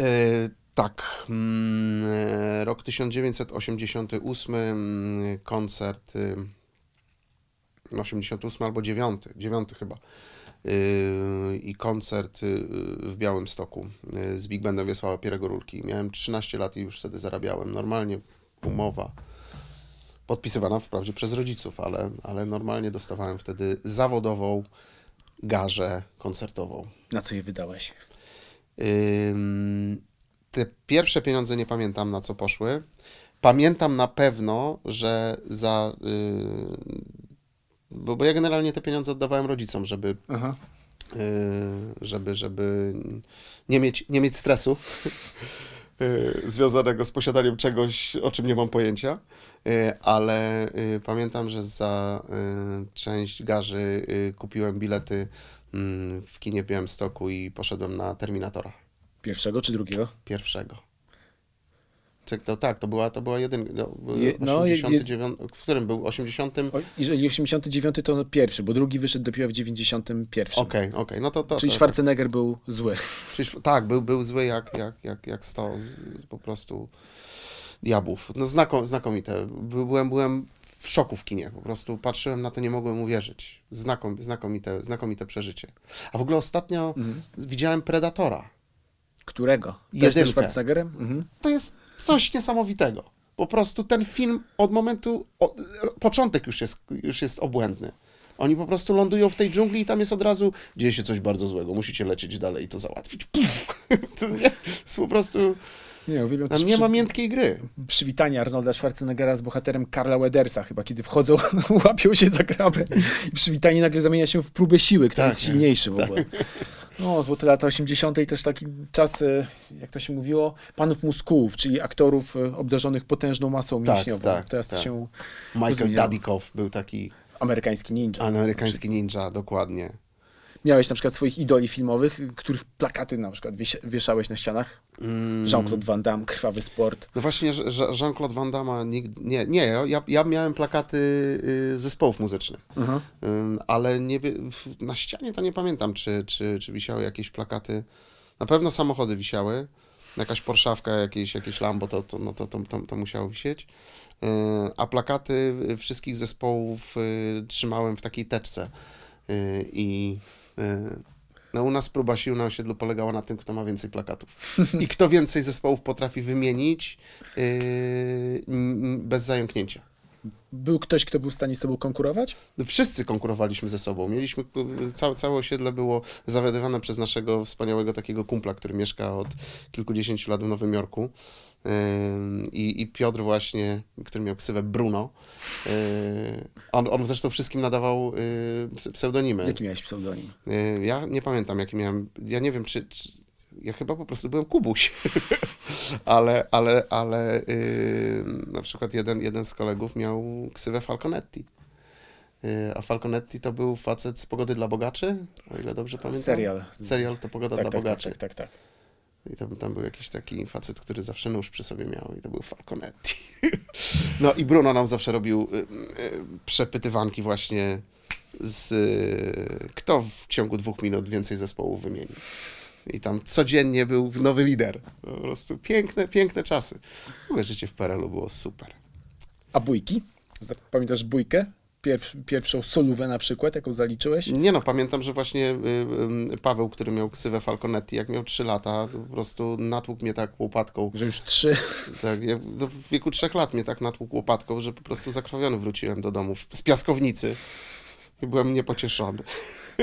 E, tak. Mm, e, rok 1988, mm, koncert y, 88 albo 9, 9 chyba. Y, I koncert y, w Białymstoku y, z Big Bandem Wiesława Pierego Rulki. Miałem 13 lat i już wtedy zarabiałem. Normalnie umowa podpisywana wprawdzie przez rodziców, ale, ale normalnie dostawałem wtedy zawodową garzę koncertową. Na co je wydałeś? Ym, Te pierwsze pieniądze nie pamiętam na co poszły. Pamiętam na pewno, że za. y, Bo, bo ja generalnie te pieniądze oddawałem rodzicom, żeby, Aha. y, żeby, żeby nie mieć, nie mieć stresu związanego z posiadaniem czegoś, o czym nie mam pojęcia. Y, Ale y, pamiętam, że za y, część garzy y, kupiłem bilety mm, w kinie Białymstoku i poszedłem na Terminatora Pierwszego czy drugiego? pierwszego. To tak, to była, to była jedynka. No, był Je- no, je- 89, w którym był? 80. Okej, O, jeżeli 89 to pierwszy, bo drugi wyszedł dopiero w 91. okej, no to, to, Czyli to, Schwarzenegger był zły. Czyli, tak, był, był zły jak, jak, jak, jak 100 z, po prostu diabłów. No znako, znakomite. By- Byłem, byłem w szoku w kinie. Po prostu patrzyłem na to, nie mogłem uwierzyć. Znakom, znakomite, znakomite przeżycie. A w ogóle ostatnio widziałem Predatora. Którego? Też Jedynkę. ze Schwarzeneggerem? Mhm. to jest coś niesamowitego. Po prostu ten film od momentu, o, początek już jest, już jest obłędny. Oni po prostu lądują w tej dżungli i tam jest od razu, dzieje się coś bardzo złego, musicie lecieć dalej i to załatwić. Puf! To jest po prostu, Nie, uwielbiam tam też nie ma miętkiej gry. przywitanie Arnolda Schwarzeneggera z bohaterem Karla Wedersa, chyba kiedy wchodzą, łapią się za grabę i przywitanie nagle zamienia się w próbę siły, kto Tak, jest silniejszy w ogóle. No, złote lata 80. i też taki czas, e, jak to się mówiło, panów muskułów, czyli aktorów e, obdarzonych potężną masą Tak, mięśniową. tak, Teraz tak. się Michael. Dudikoff był taki amerykański ninja. amerykański ninja, dokładnie. Miałeś na przykład swoich idoli filmowych, których plakaty na przykład wieszałeś na ścianach? Jean-Claude Van Damme, Krwawy Sport. No właśnie, Jean-Claude Van Damme nigdy... Nie, nie, ja, ja miałem plakaty y, zespołów muzycznych, Mhm. Ale nie, na ścianie to nie pamiętam, czy, czy, czy wisiały jakieś plakaty. Na pewno samochody wisiały, jakaś Porszawka, jakieś, jakieś Lambo, to, to, no to, to, to, to musiało wisieć. A plakaty wszystkich zespołów y, trzymałem w takiej teczce. Yy, I y, no, u nas próba sił na osiedlu polegała na tym, kto ma więcej plakatów. I kto więcej zespołów potrafi wymienić yy, bez zająknięcia. Był ktoś, kto był w stanie z tobą konkurować? Wszyscy konkurowaliśmy ze sobą. Mieliśmy, całe, całe osiedle było zawiadywane przez naszego wspaniałego takiego kumpla, który mieszka od kilkudziesięciu lat w Nowym Jorku. I, I Piotr właśnie, który miał ksywę Bruno. Yy, On, on zresztą wszystkim nadawał yy, pseudonimy. Jaki miałeś pseudonim? Yy, Ja nie pamiętam, jaki miałem. Ja nie wiem, czy. czy ja chyba po prostu byłem Kubuś. ale, ale, ale yy, na przykład jeden, jeden z kolegów miał ksywę Falconetti. Yy, a Falconetti to był facet z Pogody dla Bogaczy, o ile dobrze pamiętam. Serial. Serial to Pogoda Tak, dla tak, tak, Bogaczy. tak, tak, tak. I tam, tam był jakiś taki facet, który zawsze nóż przy sobie miał i to był Falconetti. No i Bruno nam zawsze robił y, y, przepytywanki właśnie z y, kto w ciągu dwóch minut więcej zespołów wymieni. I tam codziennie był nowy lider. Po prostu piękne, piękne czasy. W życie w PRL-u było super. A bójki? Pamiętasz bójkę? Pierw, pierwszą solówę na przykład, jaką zaliczyłeś? Nie no, pamiętam, że właśnie y, y, Paweł, który miał ksywę Falconetti, jak miał 3 lata, po prostu natłukł mnie tak łopatką. Że już trzy. Tak, ja do- w wieku trzech lat mnie tak natłukł łopatką, że po prostu zakrwawiony wróciłem do domu z piaskownicy i byłem niepocieszony.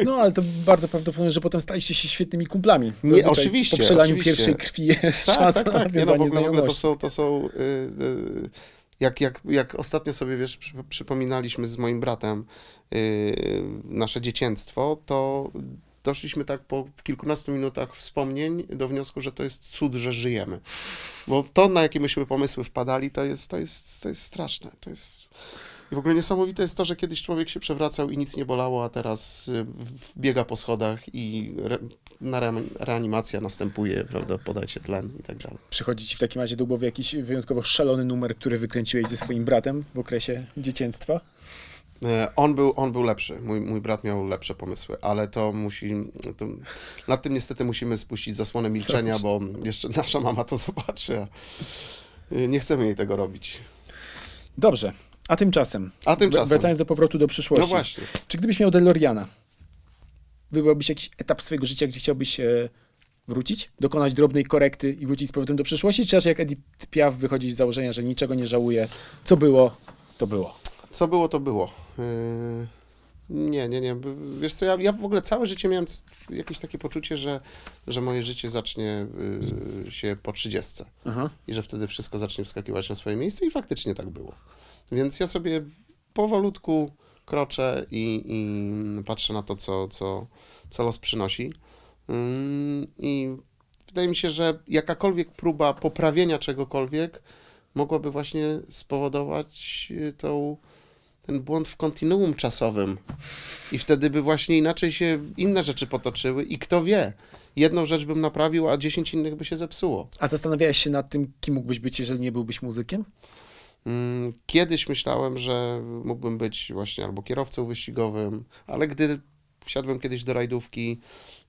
No, ale to bardzo prawdopodobne, że potem staliście się świetnymi kumplami. Nie, oczywiście, Po przelaniu oczywiście. pierwszej krwi jest Tak, szansa tak, na tak. Nie, no, w ogóle, w ogóle to są, to są y, y, jak, jak, jak ostatnio sobie, wiesz, przy, przypominaliśmy z moim bratem y, nasze dziecięctwo, to doszliśmy tak po kilkunastu minutach wspomnień do wniosku, że to jest cud, że żyjemy. Bo to, na jakie myśmy pomysły wpadali, to jest, to jest, to jest straszne. To jest... I w ogóle niesamowite jest to, że kiedyś człowiek się przewracał i nic nie bolało, a teraz y, biega po schodach i re, na re, reanimacja następuje, prawda, podajcie tlen i tak dalej. Przychodzi ci w takim razie do głowy jakiś wyjątkowo szalony numer, który wykręciłeś ze swoim bratem w okresie dzieciństwa? E, On był, on był lepszy, mój, mój brat miał lepsze pomysły, ale to musi, to, nad tym niestety musimy spuścić zasłonę milczenia, bo jeszcze nasza mama to zobaczy, a y, nie chcemy jej tego robić. Dobrze. A tymczasem, A tymczasem, wracając do powrotu do przyszłości. no właśnie, Czy gdybyś miał DeLoreana, wybrałbyś jakiś etap swojego życia, gdzie chciałbyś e, wrócić, dokonać drobnej korekty i wrócić z powrotem do przyszłości, czy raczej jak Edith Piaf wychodzić z założenia, że niczego nie żałuje, co było, to było? co było, to było. Y, Nie, nie, nie. Wiesz co, ja, ja w ogóle całe życie miałem jakieś takie poczucie, że, że moje życie zacznie y, się po trzydziestce. I że wtedy wszystko zacznie wskakiwać na swoje miejsce i faktycznie tak było. Więc ja sobie powolutku kroczę i, i patrzę na to, co, co, co los przynosi. Ym, I wydaje mi się, że jakakolwiek próba poprawienia czegokolwiek mogłaby właśnie spowodować y, tą, ten błąd w kontinuum czasowym. I wtedy by właśnie inaczej się inne rzeczy potoczyły i kto wie, jedną rzecz bym naprawił, a dziesięć innych by się zepsuło. A zastanawiałeś się nad tym, kim mógłbyś być, jeżeli nie byłbyś muzykiem? Mm, Kiedyś myślałem, że mógłbym być właśnie albo kierowcą wyścigowym, ale gdy wsiadłem kiedyś do rajdówki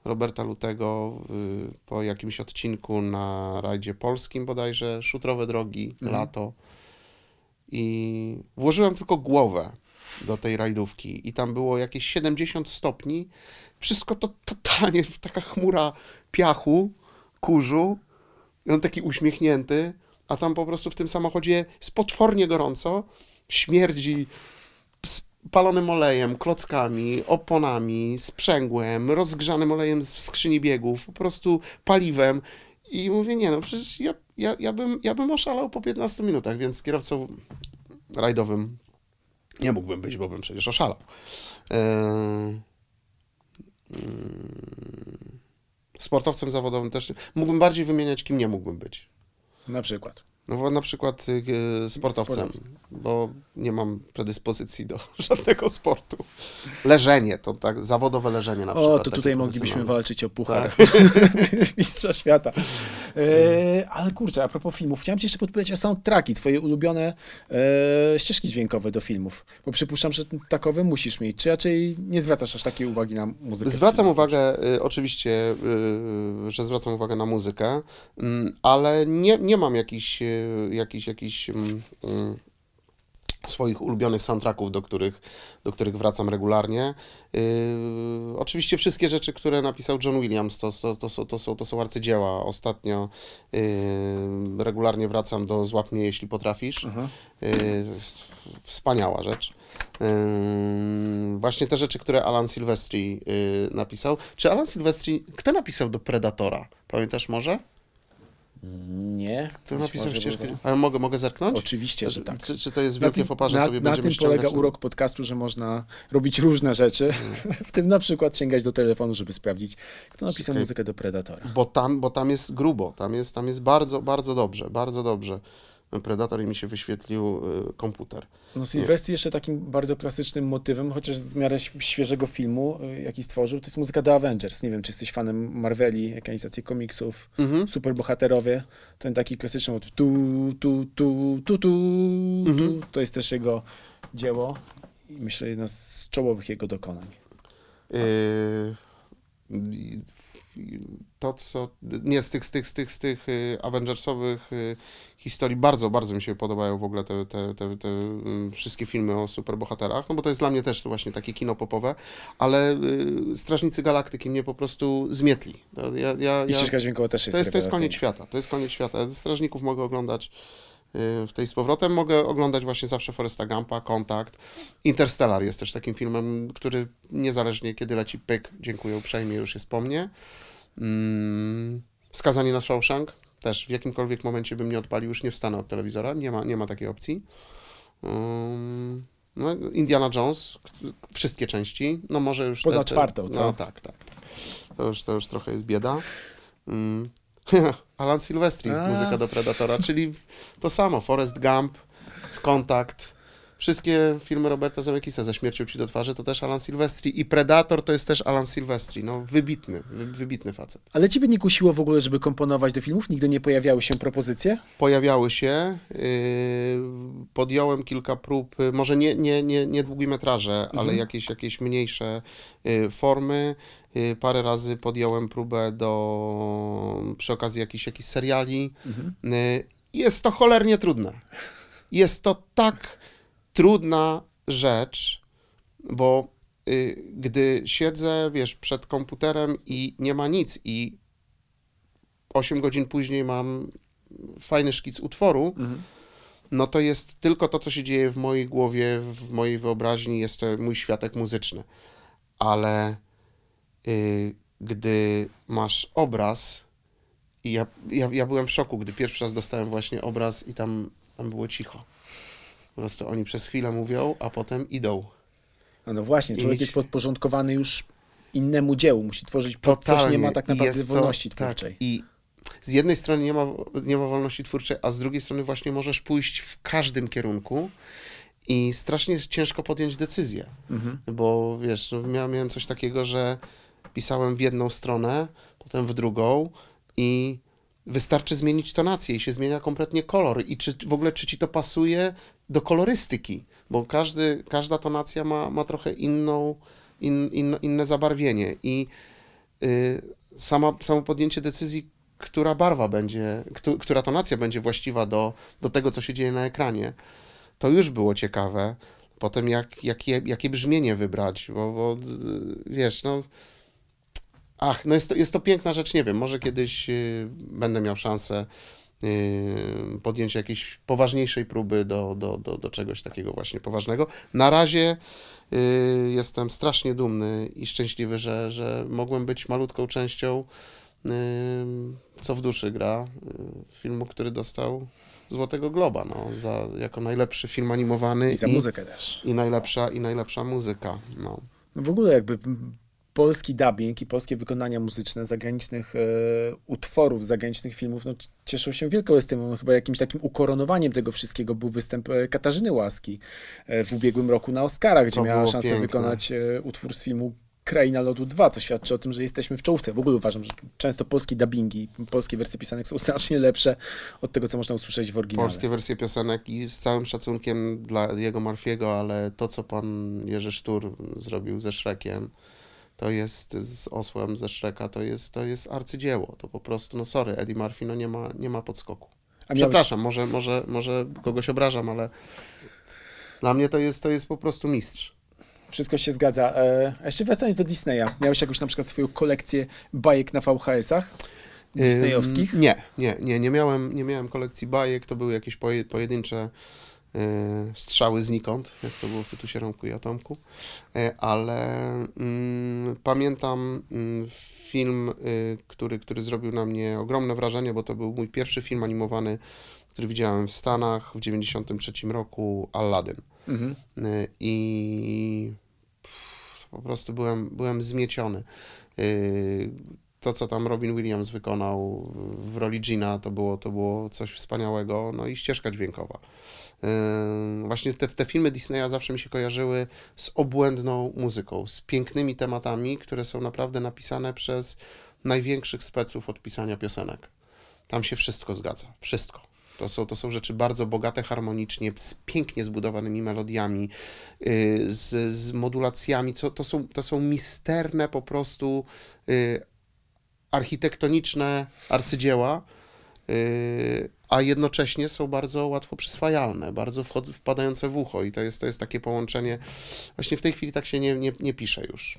Roberta Lutego y, po jakimś odcinku na rajdzie polskim bodajże, szutrowe drogi, Mhm. lato i włożyłem tylko głowę do tej rajdówki i tam było jakieś 70 stopni, wszystko to totalnie taka chmura piachu, kurzu, on taki uśmiechnięty, a tam po prostu w tym samochodzie jest potwornie gorąco, śmierdzi spalonym olejem, klockami, oponami, sprzęgłem, rozgrzanym olejem z skrzyni biegów, po prostu paliwem. I mówię, nie no, przecież ja, ja, ja, bym, ja bym oszalał po 15 minutach, więc kierowcą rajdowym nie mógłbym być, bo bym przecież oszalał. Eee, mm, Sportowcem zawodowym też. Mógłbym bardziej wymieniać, kim nie mógłbym być. Na przykład. No bo na przykład y, sportowcem, bo nie mam predyspozycji do żadnego sportu. Leżenie, to tak, zawodowe leżenie na przykład. O, to tutaj moglibyśmy walczyć o puchar Tak. mistrza świata. E, ale kurczę, a propos filmów, chciałem ci jeszcze podpowiedzieć o soundtracki, twoje ulubione e, ścieżki dźwiękowe do filmów, bo przypuszczam, że takowe musisz mieć, czy raczej nie zwracasz aż takiej uwagi na muzykę? Zwracam uwagę, y, oczywiście, y, że zwracam uwagę na muzykę, mm, ale nie, nie mam jakichś, y, jakichś, jakichś mm, mm, swoich ulubionych soundtracków, do których, do których wracam regularnie. Yy, oczywiście wszystkie rzeczy, które napisał John Williams, to, to, to, są, to, są, to są arcydzieła. Ostatnio yy, regularnie wracam do Złap mnie, jeśli potrafisz. Yy, wspaniała rzecz. Yy, właśnie te rzeczy, które Alan Silvestri yy, napisał. Czy Alan Silvestri, kto napisał do Predatora? Pamiętasz może? Nie. Napisał może ścieżkę? było- Ale mogę, mogę zerknąć? Oczywiście, że tak. Czy, czy to jest Na wielkie na, sobie na będziemy tym polega urok podcastu, że można robić różne rzeczy, w tym na przykład sięgać do telefonu, żeby sprawdzić, kto napisał muzykę do Predatora. Bo tam, bo tam jest grubo, tam jest, tam jest bardzo, bardzo dobrze, bardzo dobrze. Predator i mi się wyświetlił y, komputer. No Sylwester jeszcze takim bardzo klasycznym motywem, chociaż z miarę świeżego filmu, y, jaki stworzył, to jest muzyka do Avengers. Nie wiem, czy jesteś fanem Marveli, ekranizacji komiksów, Mhm. superbohaterowie. Ten taki klasyczny motyw tu, tu, tu, tu, tu, Mhm. tu. To jest też jego dzieło i myślę, jedna z czołowych jego dokonań. Y, i- to, co. Nie, z tych, z tych, z tych, z tych y, Avengersowych y, historii bardzo, bardzo mi się podobają w ogóle te, te, te, te mm, wszystkie filmy o superbohaterach, no bo to jest dla mnie też właśnie takie kino popowe, ale y, Strażnicy Galaktyki mnie po prostu zmietli. Ja, ja, I ja, ścieżka dźwiękowa też jest To jest, to jest koniec świata. To jest koniec świata. Strażników mogę oglądać w tej z powrotem. Mogę oglądać właśnie zawsze Foresta Gampa, Kontakt. Interstellar jest też takim filmem, który niezależnie kiedy leci pyk, dziękuję uprzejmie, już jest po mnie. Mm, Skazani na Shawshank. Też w jakimkolwiek momencie bym nie odpalił, już nie wstanę od telewizora. Nie ma, nie ma takiej opcji. Mm, no, Indiana Jones, wszystkie części. No może już... Poza czwartą, co? No tak, tak. tak. To, już, to już trochę jest bieda. Mm. Alan Silvestri, A. muzyka do Predatora, czyli to samo. Forrest Gump, Kontakt. Wszystkie filmy Roberta Zemeckisa ze śmiercią ci do twarzy to też Alan Silvestri i Predator to jest też Alan Silvestri. No wybitny, wy, wybitny facet. Ale ciebie nie kusiło w ogóle, żeby komponować do filmów? Nigdy nie pojawiały się propozycje? pojawiały się. Yy, podjąłem kilka prób, y, może nie, nie, nie, nie długometraże, ale jakieś, jakieś mniejsze y, formy. Y, Parę razy podjąłem próbę do przy okazji jakichś, jakichś seriali. Y, Jest to cholernie trudne. Jest to tak trudna rzecz, bo y, gdy siedzę, wiesz, przed komputerem i nie ma nic i 8 godzin później mam fajny szkic utworu, no to jest tylko to, co się dzieje w mojej głowie, w mojej wyobraźni, jest to mój światek muzyczny. Ale y, gdy masz obraz, i ja, ja, ja byłem w szoku, gdy pierwszy raz dostałem właśnie obraz i tam, tam było cicho. Po prostu oni przez chwilę mówią, a potem idą. No, no właśnie, człowiek jest podporządkowany już innemu dziełu, musi tworzyć pod coś, nie ma tak naprawdę to- wolności tak, twórczej. I z jednej strony nie ma, nie ma wolności twórczej, a z drugiej strony właśnie możesz pójść w każdym kierunku i strasznie ciężko podjąć decyzję. Mhm. Bo wiesz, no, miałem coś takiego, że pisałem w jedną stronę, potem w drugą i wystarczy zmienić tonację i się zmienia kompletnie kolor. I czy w ogóle, czy ci to pasuje do kolorystyki, bo każdy, każda tonacja ma, ma trochę inną, in, in, inne zabarwienie i y, sama, samo podjęcie decyzji, która barwa będzie, któ- która tonacja będzie właściwa do, do tego, co się dzieje na ekranie, to już było ciekawe. Potem jak, jakie, jakie brzmienie wybrać, bo, bo y, wiesz, no... Ach, no jest to, jest to piękna rzecz, nie wiem, może kiedyś y, będę miał szansę y, podjęcia jakiejś poważniejszej próby do, do, do, do czegoś takiego właśnie poważnego. Na razie y, jestem strasznie dumny i szczęśliwy, że, że mogłem być malutką częścią Co w duszy gra, filmu, który dostał Złotego Globa, no, za, jako najlepszy film animowany I za muzykę też. i najlepsza, i najlepsza muzyka, no. No w ogóle jakby polski dubbing i polskie wykonania muzyczne zagranicznych e, utworów, zagranicznych filmów, no, cieszą się wielką estymą. Chyba jakimś takim ukoronowaniem tego wszystkiego był występ e, Katarzyny Łaski e, w ubiegłym roku na Oscarach, gdzie To miała szansę piękne. wykonać e, utwór z filmu Kraina Lodu 2, co świadczy o tym, że jesteśmy w czołówce. W ogóle uważam, że często polskie dubbingi, polskie wersje pisanek są znacznie lepsze od tego, co można usłyszeć w oryginale. polskie wersje piosenek i z całym szacunkiem dla jego Murphy'ego, ale to, co pan Jerzy Sztur zrobił ze Szrekiem, to jest z Osłem ze Szreka, to jest, to jest arcydzieło. To po prostu, no sorry, Eddie Murphy no nie ma, nie ma podskoku. A miałeś- Przepraszam, może, może, może kogoś obrażam, ale dla mnie to jest, to jest po prostu mistrz. Wszystko się zgadza. E, a jeszcze wracając do Disneya, miałeś jakąś na przykład swoją kolekcję bajek na VHS-ach disneyowskich? Ym, Nie, nie, nie, nie miałem, nie miałem kolekcji bajek, to były jakieś poje, pojedyncze strzały znikąd, jak to było w tytusie Romku i Atomku, Y, ale mm, pamiętam mm, film, y, który, który zrobił na mnie ogromne wrażenie, bo to był mój pierwszy film animowany, który widziałem w Stanach w 93 roku, Aladdin. Mhm. Y, I pff, po prostu byłem, byłem zmieciony. To, co tam Robin Williams wykonał w roli Gina, to było, to było coś wspaniałego. No i ścieżka dźwiękowa. Y, Właśnie te, te filmy Disneya zawsze mi się kojarzyły z obłędną muzyką, z pięknymi tematami, które są naprawdę napisane przez największych speców od pisania piosenek. Tam się wszystko zgadza. Wszystko. To są, to są rzeczy bardzo bogate harmonicznie, z pięknie zbudowanymi melodiami, y, z, z modulacjami. Co, to, są, to są misterne po prostu y, architektoniczne arcydzieła, y, a jednocześnie są bardzo łatwo przyswajalne, bardzo wpadające w ucho i to jest, to jest takie połączenie. Właśnie w tej chwili tak się nie, nie, nie pisze już.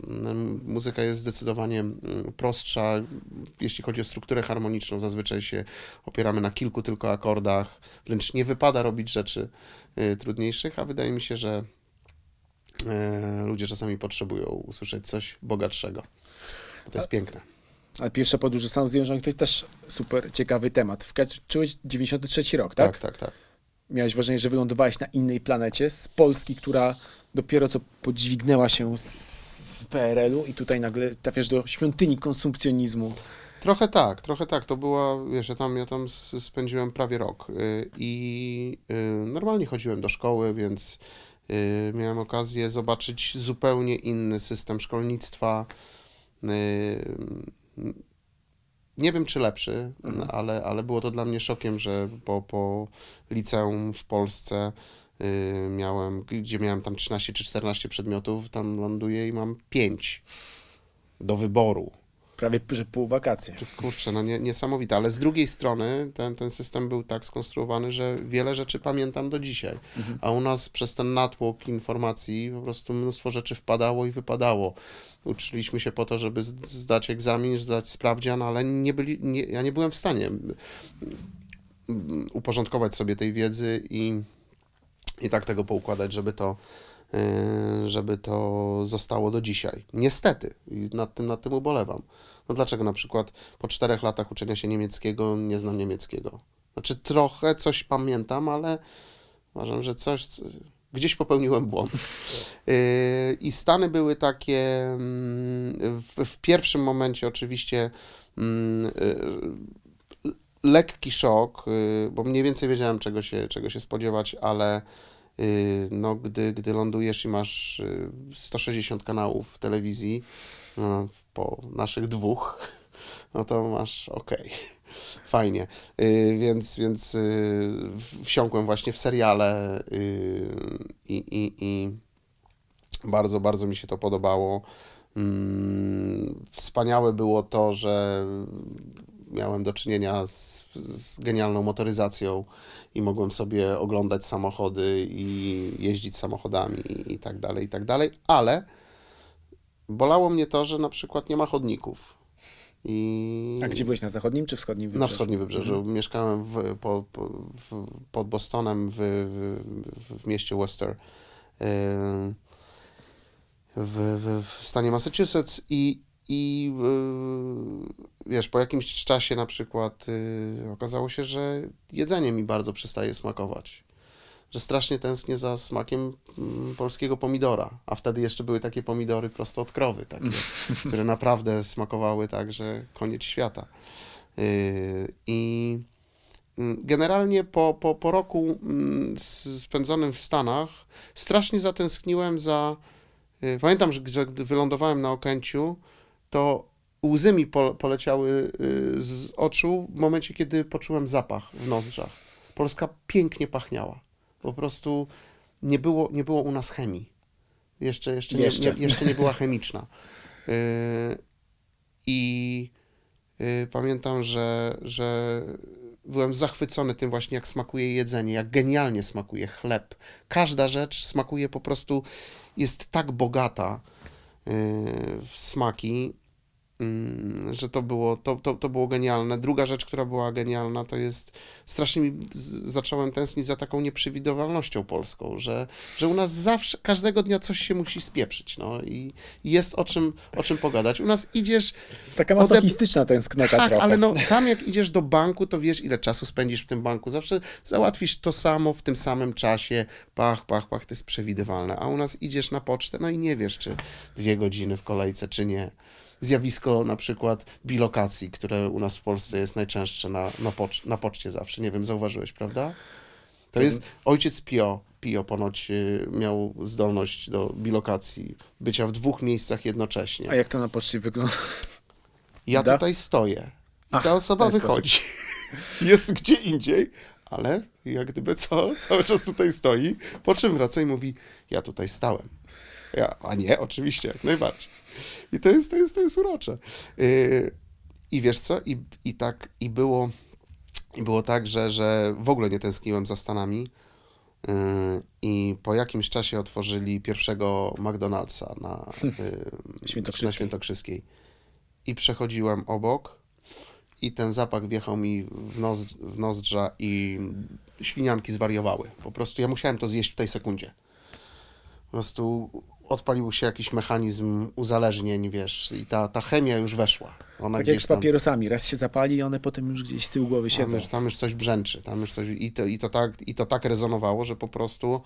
Muzyka jest zdecydowanie prostsza, jeśli chodzi o strukturę harmoniczną. Zazwyczaj się opieramy na kilku tylko akordach, wręcz nie wypada robić rzeczy y, trudniejszych, a wydaje mi się, że e, ludzie czasami potrzebują usłyszeć coś bogatszego. Bo to jest piękne. Ale pierwsza podróż do Stanów Zjednoczonych to jest też super ciekawy temat. Wkroczyłeś 93 rok, tak? Tak, tak, tak. Miałeś wrażenie, że wylądowałeś na innej planecie, z Polski, która dopiero co podźwignęła się z, z PRL-u i tutaj nagle trafiasz do świątyni konsumpcjonizmu. Trochę tak, trochę tak. To była, wiesz, ja tam, ja tam spędziłem prawie rok y, i y, normalnie chodziłem do szkoły, więc y, miałem okazję zobaczyć zupełnie inny system szkolnictwa. Nie wiem, czy lepszy, ale, ale było to dla mnie szokiem, że po, po liceum w Polsce y, miałem, gdzie miałem tam 13 czy 14 przedmiotów, tam ląduję i mam 5 do wyboru. Prawie że pół wakacje. Kurczę, no nie, niesamowite, ale z drugiej strony ten, ten system był tak skonstruowany, że wiele rzeczy pamiętam do dzisiaj, a u nas przez ten natłok informacji po prostu mnóstwo rzeczy wpadało i wypadało. Uczyliśmy się po to, żeby zdać egzamin, zdać sprawdzian, ale nie byli, nie, ja nie byłem w stanie mm, mm, uporządkować sobie tej wiedzy i, i tak tego poukładać, żeby to, yy, żeby to zostało do dzisiaj. Niestety, i nad tym, nad tym ubolewam. No dlaczego na przykład po czterech latach uczenia się niemieckiego nie znam niemieckiego? Znaczy trochę coś pamiętam, ale uważam, że coś, co- gdzieś popełniłem błąd. Yy, I Stany były takie mm, w, w pierwszym momencie oczywiście mm, yy, lekki szok, yy, bo mniej więcej wiedziałem czego się, czego się spodziewać, ale no, gdy, gdy lądujesz i masz yy, 160 kanałów w telewizji, no, po naszych dwóch, no to masz okej. Fajnie. Yy, więc więc yy, wsiąkłem właśnie w seriale yy, i, i, i bardzo, bardzo mi się to podobało. Mm, Wspaniałe było to, że miałem do czynienia z, z genialną motoryzacją i mogłem sobie oglądać samochody i jeździć samochodami i tak dalej, i tak dalej, ale bolało mnie to, że na przykład nie ma chodników. I A gdzie byłeś, na zachodnim czy wschodnim na wybrzeżu? wschodnim wybrzeżu. Mieszkałem w, po, po, w, pod Bostonem w, w, w mieście Worcester. Yy, w, w, w stanie Massachusetts i, i yy, wiesz, po jakimś czasie na przykład yy, okazało się, że jedzenie mi bardzo przestaje smakować. Że strasznie tęsknię za smakiem mm, polskiego pomidora. A wtedy jeszcze były takie pomidory prosto od krowy, takie, które naprawdę smakowały tak, że koniec świata. Yy, I mm, generalnie po, po, po roku mm, spędzonym w Stanach strasznie zatęskniłem za. yy, Pamiętam, że, gdy wylądowałem na Okęciu, to łzy mi po, poleciały yy, z oczu w momencie, kiedy poczułem zapach w nozdrzach. Polska pięknie pachniała. Po prostu nie było, nie było u nas chemii. Jeszcze, jeszcze, nie, Jeszcze. Nie, jeszcze nie była chemiczna. Yy, I yy, pamiętam, że, że byłem zachwycony tym właśnie, jak smakuje jedzenie, jak genialnie smakuje chleb. Każda rzecz smakuje po prostu, jest tak bogata yy, w smaki, że to było, to, to, to było genialne. Druga rzecz, która była genialna, to jest strasznie mi z, zacząłem tęsknić za taką nieprzewidywalnością polską, że, że u nas zawsze, każdego dnia coś się musi spieprzyć, no i jest o czym, o czym pogadać. U nas idziesz, Taka masochistyczna tęsknota tak, trochę. ale no, tam jak idziesz do banku, to wiesz, ile czasu spędzisz w tym banku. Zawsze załatwisz to samo w tym samym czasie. Pach, pach, pach, to jest przewidywalne. A u nas idziesz na pocztę, no i nie wiesz, czy dwie godziny w kolejce, czy nie. Zjawisko na przykład bilokacji, które u nas w Polsce jest najczęstsze na, na, pocz- na poczcie zawsze. Nie wiem, zauważyłeś, prawda? To jest ojciec Pio. Pio ponoć y, miał zdolność do bilokacji, bycia w dwóch miejscach jednocześnie. A jak to na poczcie wygląda? Ja Da? tutaj stoję i Ach, ta osoba sposób. wychodzi. Jest gdzie indziej, ale jak gdyby co, cały czas tutaj stoi, po czym wraca i mówi, ja tutaj stałem. Ja, a nie, oczywiście, jak najbardziej. I to jest, to jest, to jest urocze. Yy, I wiesz co, i, i tak, i było, i było tak, że, że w ogóle nie tęskniłem za Stanami. Yy, I po jakimś czasie otworzyli pierwszego McDonald'sa na, yy, Świętokrzyskiej. na Świętokrzyskiej. I przechodziłem obok i ten zapach wjechał mi w, nos, w nozdrza i ślinianki zwariowały. Po prostu ja musiałem to zjeść w tej sekundzie. Po prostu odpalił się jakiś mechanizm uzależnień, wiesz, i ta, ta chemia już weszła. Ona Tak jak z tam- papierosami. Raz się zapali i one potem już gdzieś z tyłu głowy tam siedzą. już, tam już coś brzęczy, tam już coś i to, i to, tak, i to tak rezonowało, że po prostu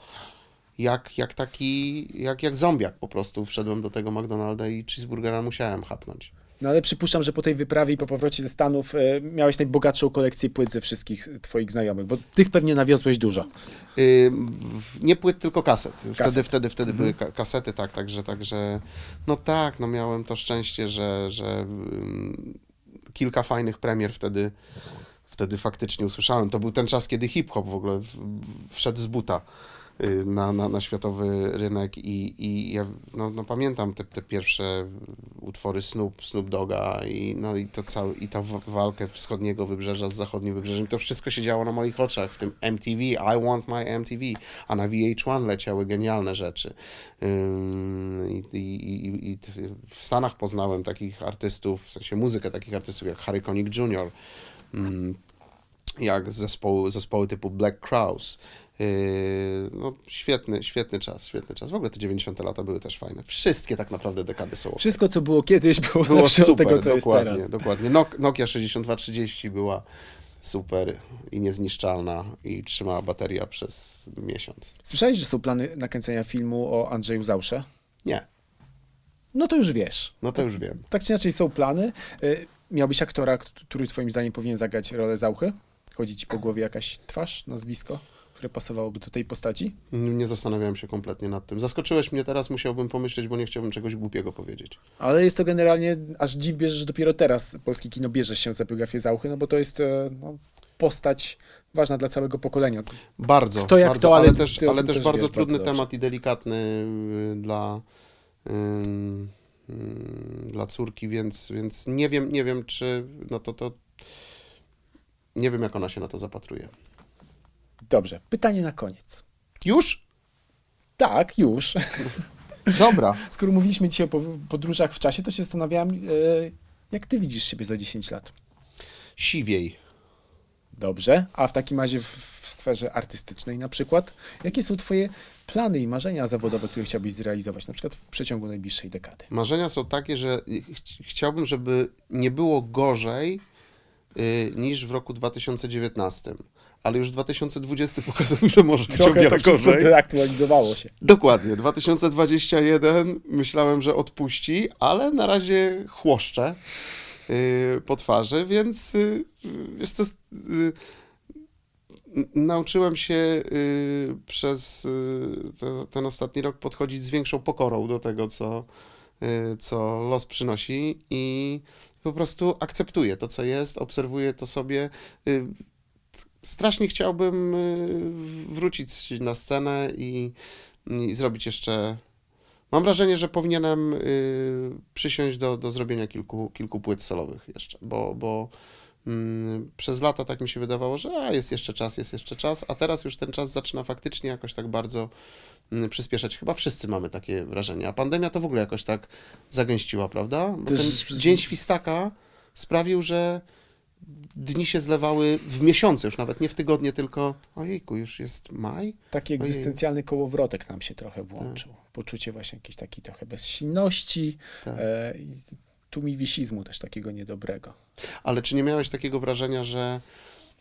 jak, jak taki, jak, jak zombiak po prostu wszedłem do tego McDonalda i cheeseburgera musiałem chapnąć. No ale przypuszczam, że po tej wyprawie i po powrocie ze Stanów e, miałeś najbogatszą kolekcję płyt ze wszystkich twoich znajomych, bo tych pewnie nawiozłeś dużo. Yy, w- nie płyt, tylko kaset. Wtedy, Kaset. wtedy, wtedy były ka- kasety, tak, także, także, no tak, no miałem to szczęście, że, że ym, kilka fajnych premier wtedy, wtedy faktycznie usłyszałem. To był ten czas, kiedy hip-hop w ogóle wszedł z buta y, na, na, na światowy rynek i, i ja no, no pamiętam te, te pierwsze utwory Snoop, Snoop Doga i, no, i, to cały, i ta wa- walkę wschodniego wybrzeża z zachodnim wybrzeżem. To wszystko się działo na moich oczach, w tym MTV, I Want My MTV, a na VH1 leciały genialne rzeczy. I, i, i, w Stanach poznałem takich artystów, w sensie muzykę takich artystów jak Harry Connick Jr., jak zespoły, zespoły typu Black Crowes. Yy, no, świetny, świetny czas, świetny czas. W ogóle te 90. lata były też fajne. Wszystkie tak naprawdę dekady są. Wszystko, co było kiedyś, było, Było super, od tego, co jest dokładnie, teraz. dokładnie. Nok- Nokia 6230 była super i niezniszczalna i trzymała bateria przez miesiąc. Słyszałeś, że są plany nakręcenia filmu o Andrzeju Zausze? Nie, No to już wiesz. no to już wiem. Tak czy inaczej są plany. Y, Miałbyś aktora, który twoim zdaniem powinien zagrać rolę Zauchy? Chodzi ci po głowie jakaś twarz, nazwisko, które pasowałoby do tej postaci? Nie zastanawiałem się kompletnie nad tym. Zaskoczyłeś mnie teraz, musiałbym pomyśleć, bo nie chciałbym czegoś głupiego powiedzieć. Ale jest to generalnie, aż dziw bierze, że dopiero teraz polskie kino bierze się za biografię Zauchy, no bo to jest e, no, postać ważna dla całego pokolenia. Bardzo, Kto jak bardzo, to, ale ale też, ty ale też też bardzo wiesz trudny bardzo temat i delikatny y, dla, ym, ym, dla córki, więc, więc nie wiem, nie wiem, czy no to, to nie wiem, jak ona się na to zapatruje. Dobrze, pytanie na koniec. Już? Tak, już. Dobra. Skoro mówiliśmy dzisiaj o po- podróżach w czasie, to się zastanawiałem, e, jak ty widzisz siebie za 10 lat? Siwiej. Dobrze, a w takim razie w, w sferze artystycznej na przykład, jakie są twoje plany i marzenia zawodowe, które chciałbyś zrealizować, na przykład w przeciągu najbliższej dekady? Marzenia są takie, że ch- chciałbym, żeby nie było gorzej y, niż w roku 2019. ale już 2020 pokazał, że może być o Trochę wiele to gorzej. zdeaktualizowało się. Dokładnie. 2021 myślałem, że odpuści, ale na razie chłoszcze yy, po twarzy, więc yy, wiesz co, yy, nauczyłem się yy, przez yy, te, ten ostatni rok podchodzić z większą pokorą do tego, co, yy, co los przynosi i po prostu akceptuję to, co jest, obserwuję to sobie. Strasznie chciałbym yy, wrócić na scenę i i zrobić jeszcze. Mam wrażenie, że powinienem y, przysiąść do, do zrobienia kilku, kilku płyt solowych jeszcze, bo, bo mm, przez lata tak mi się wydawało, że a, jest jeszcze czas, jest jeszcze czas, a teraz już ten czas zaczyna faktycznie jakoś tak bardzo mm, przyspieszać. Chyba wszyscy mamy takie wrażenie, a pandemia to w ogóle jakoś tak zagęściła, prawda? Bo ten dzień świstaka sprawił, że dni się zlewały w miesiące, już nawet nie w tygodnie, tylko ojejku, już jest maj? Taki Ojej. egzystencjalny kołowrotek nam się trochę włączył. Poczucie właśnie jakiejś takiej trochę bezsilności, Tak. e, tumiwisizmu też takiego niedobrego. Ale czy nie miałeś takiego wrażenia, że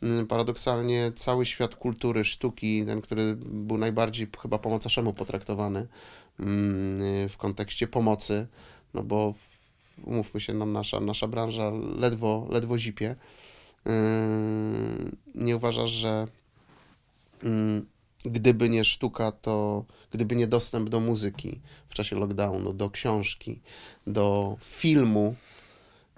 mm, paradoksalnie cały świat kultury, sztuki, ten, który był najbardziej chyba po macoszemu potraktowany mm, w kontekście pomocy, no bo umówmy się, no nasza, nasza branża ledwo, ledwo zipie. Yy, Nie uważasz, że mm, gdyby nie sztuka, to gdyby nie dostęp do muzyki w czasie lockdownu, do książki, do filmu,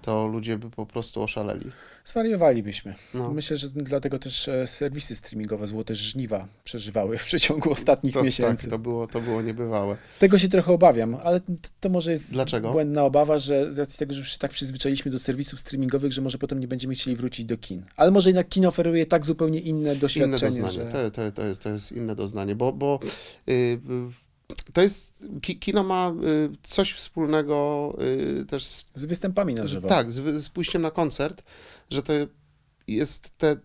to ludzie by po prostu oszaleli. Zwariowalibyśmy. No. Myślę, że dlatego też e, serwisy streamingowe Złote Żniwa przeżywały w przeciągu ostatnich To, miesięcy. tak, to było, to było niebywałe. Tego się trochę obawiam, ale t- to może jest Dlaczego? błędna obawa, że z racji tego, że już się tak przyzwyczailiśmy do serwisów streamingowych, że może potem nie będziemy chcieli wrócić do kin. Ale może jednak kino oferuje tak zupełnie inne Inne doświadczenie, doznanie. że... To, to, to, jest, to jest inne doznanie, bo, bo y, y, to jest, ki- kino ma y, coś wspólnego y, też z Z występami na żywo. Tak, z, z pójściem na koncert, że to jest te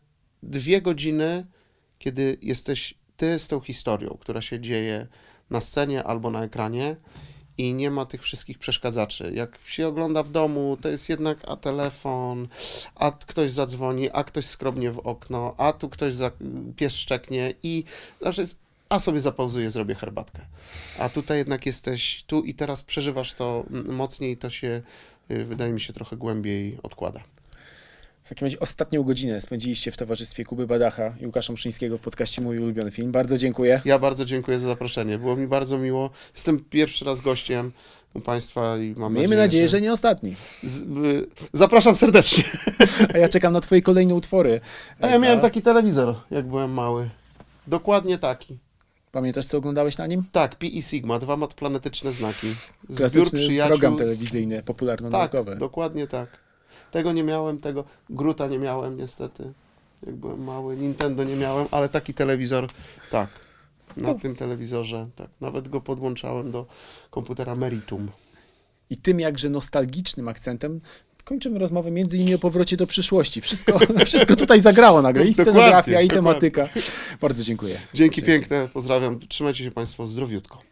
dwie godziny, kiedy jesteś ty z tą historią, która się dzieje na scenie albo na ekranie i nie ma tych wszystkich przeszkadzaczy. Jak się ogląda w domu, to jest jednak a telefon, a ktoś zadzwoni, a ktoś skrobnie w okno, a tu ktoś za, pies szczeknie i zawsze jest, a sobie zapauzuję, zrobię herbatkę. A tutaj jednak jesteś tu i teraz przeżywasz to mocniej, to się y, wydaje mi się trochę głębiej odkłada. W takim razie ostatnią godzinę spędziliście w towarzystwie Kuby Badacha i Łukasza Mszyńskiego w podcaście Mój ulubiony film. Bardzo dziękuję. Ja bardzo dziękuję za zaproszenie. Było mi bardzo miło. Jestem pierwszy raz gościem u Państwa i mam Miejmy nadzieję, że nie ostatni. Z, y, zapraszam serdecznie. A ja czekam na twoje kolejne utwory. A ja miałem taki telewizor, jak byłem mały. Dokładnie taki. Pamiętasz, co oglądałeś na nim? Tak, Pi i Sigma, dwa matplanetyczne znaki. Zbiór Klasyczny przyjaciół. program telewizyjny, Tak, popularno-naukowy. dokładnie tak. Tego nie miałem, tego Gruta nie miałem niestety, jak byłem mały. Nintendo nie miałem, ale taki telewizor, tak. Na No. tym telewizorze, tak. Nawet go podłączałem do komputera Meritum. I tym jakże nostalgicznym akcentem kończymy rozmowę między innymi o powrocie do przyszłości. Wszystko, wszystko tutaj zagrało nagle. I Dokładnie, scenografia, i dokładnie. tematyka. Bardzo dziękuję. Dzięki piękne, pozdrawiam. Trzymajcie się Państwo zdrowiutko.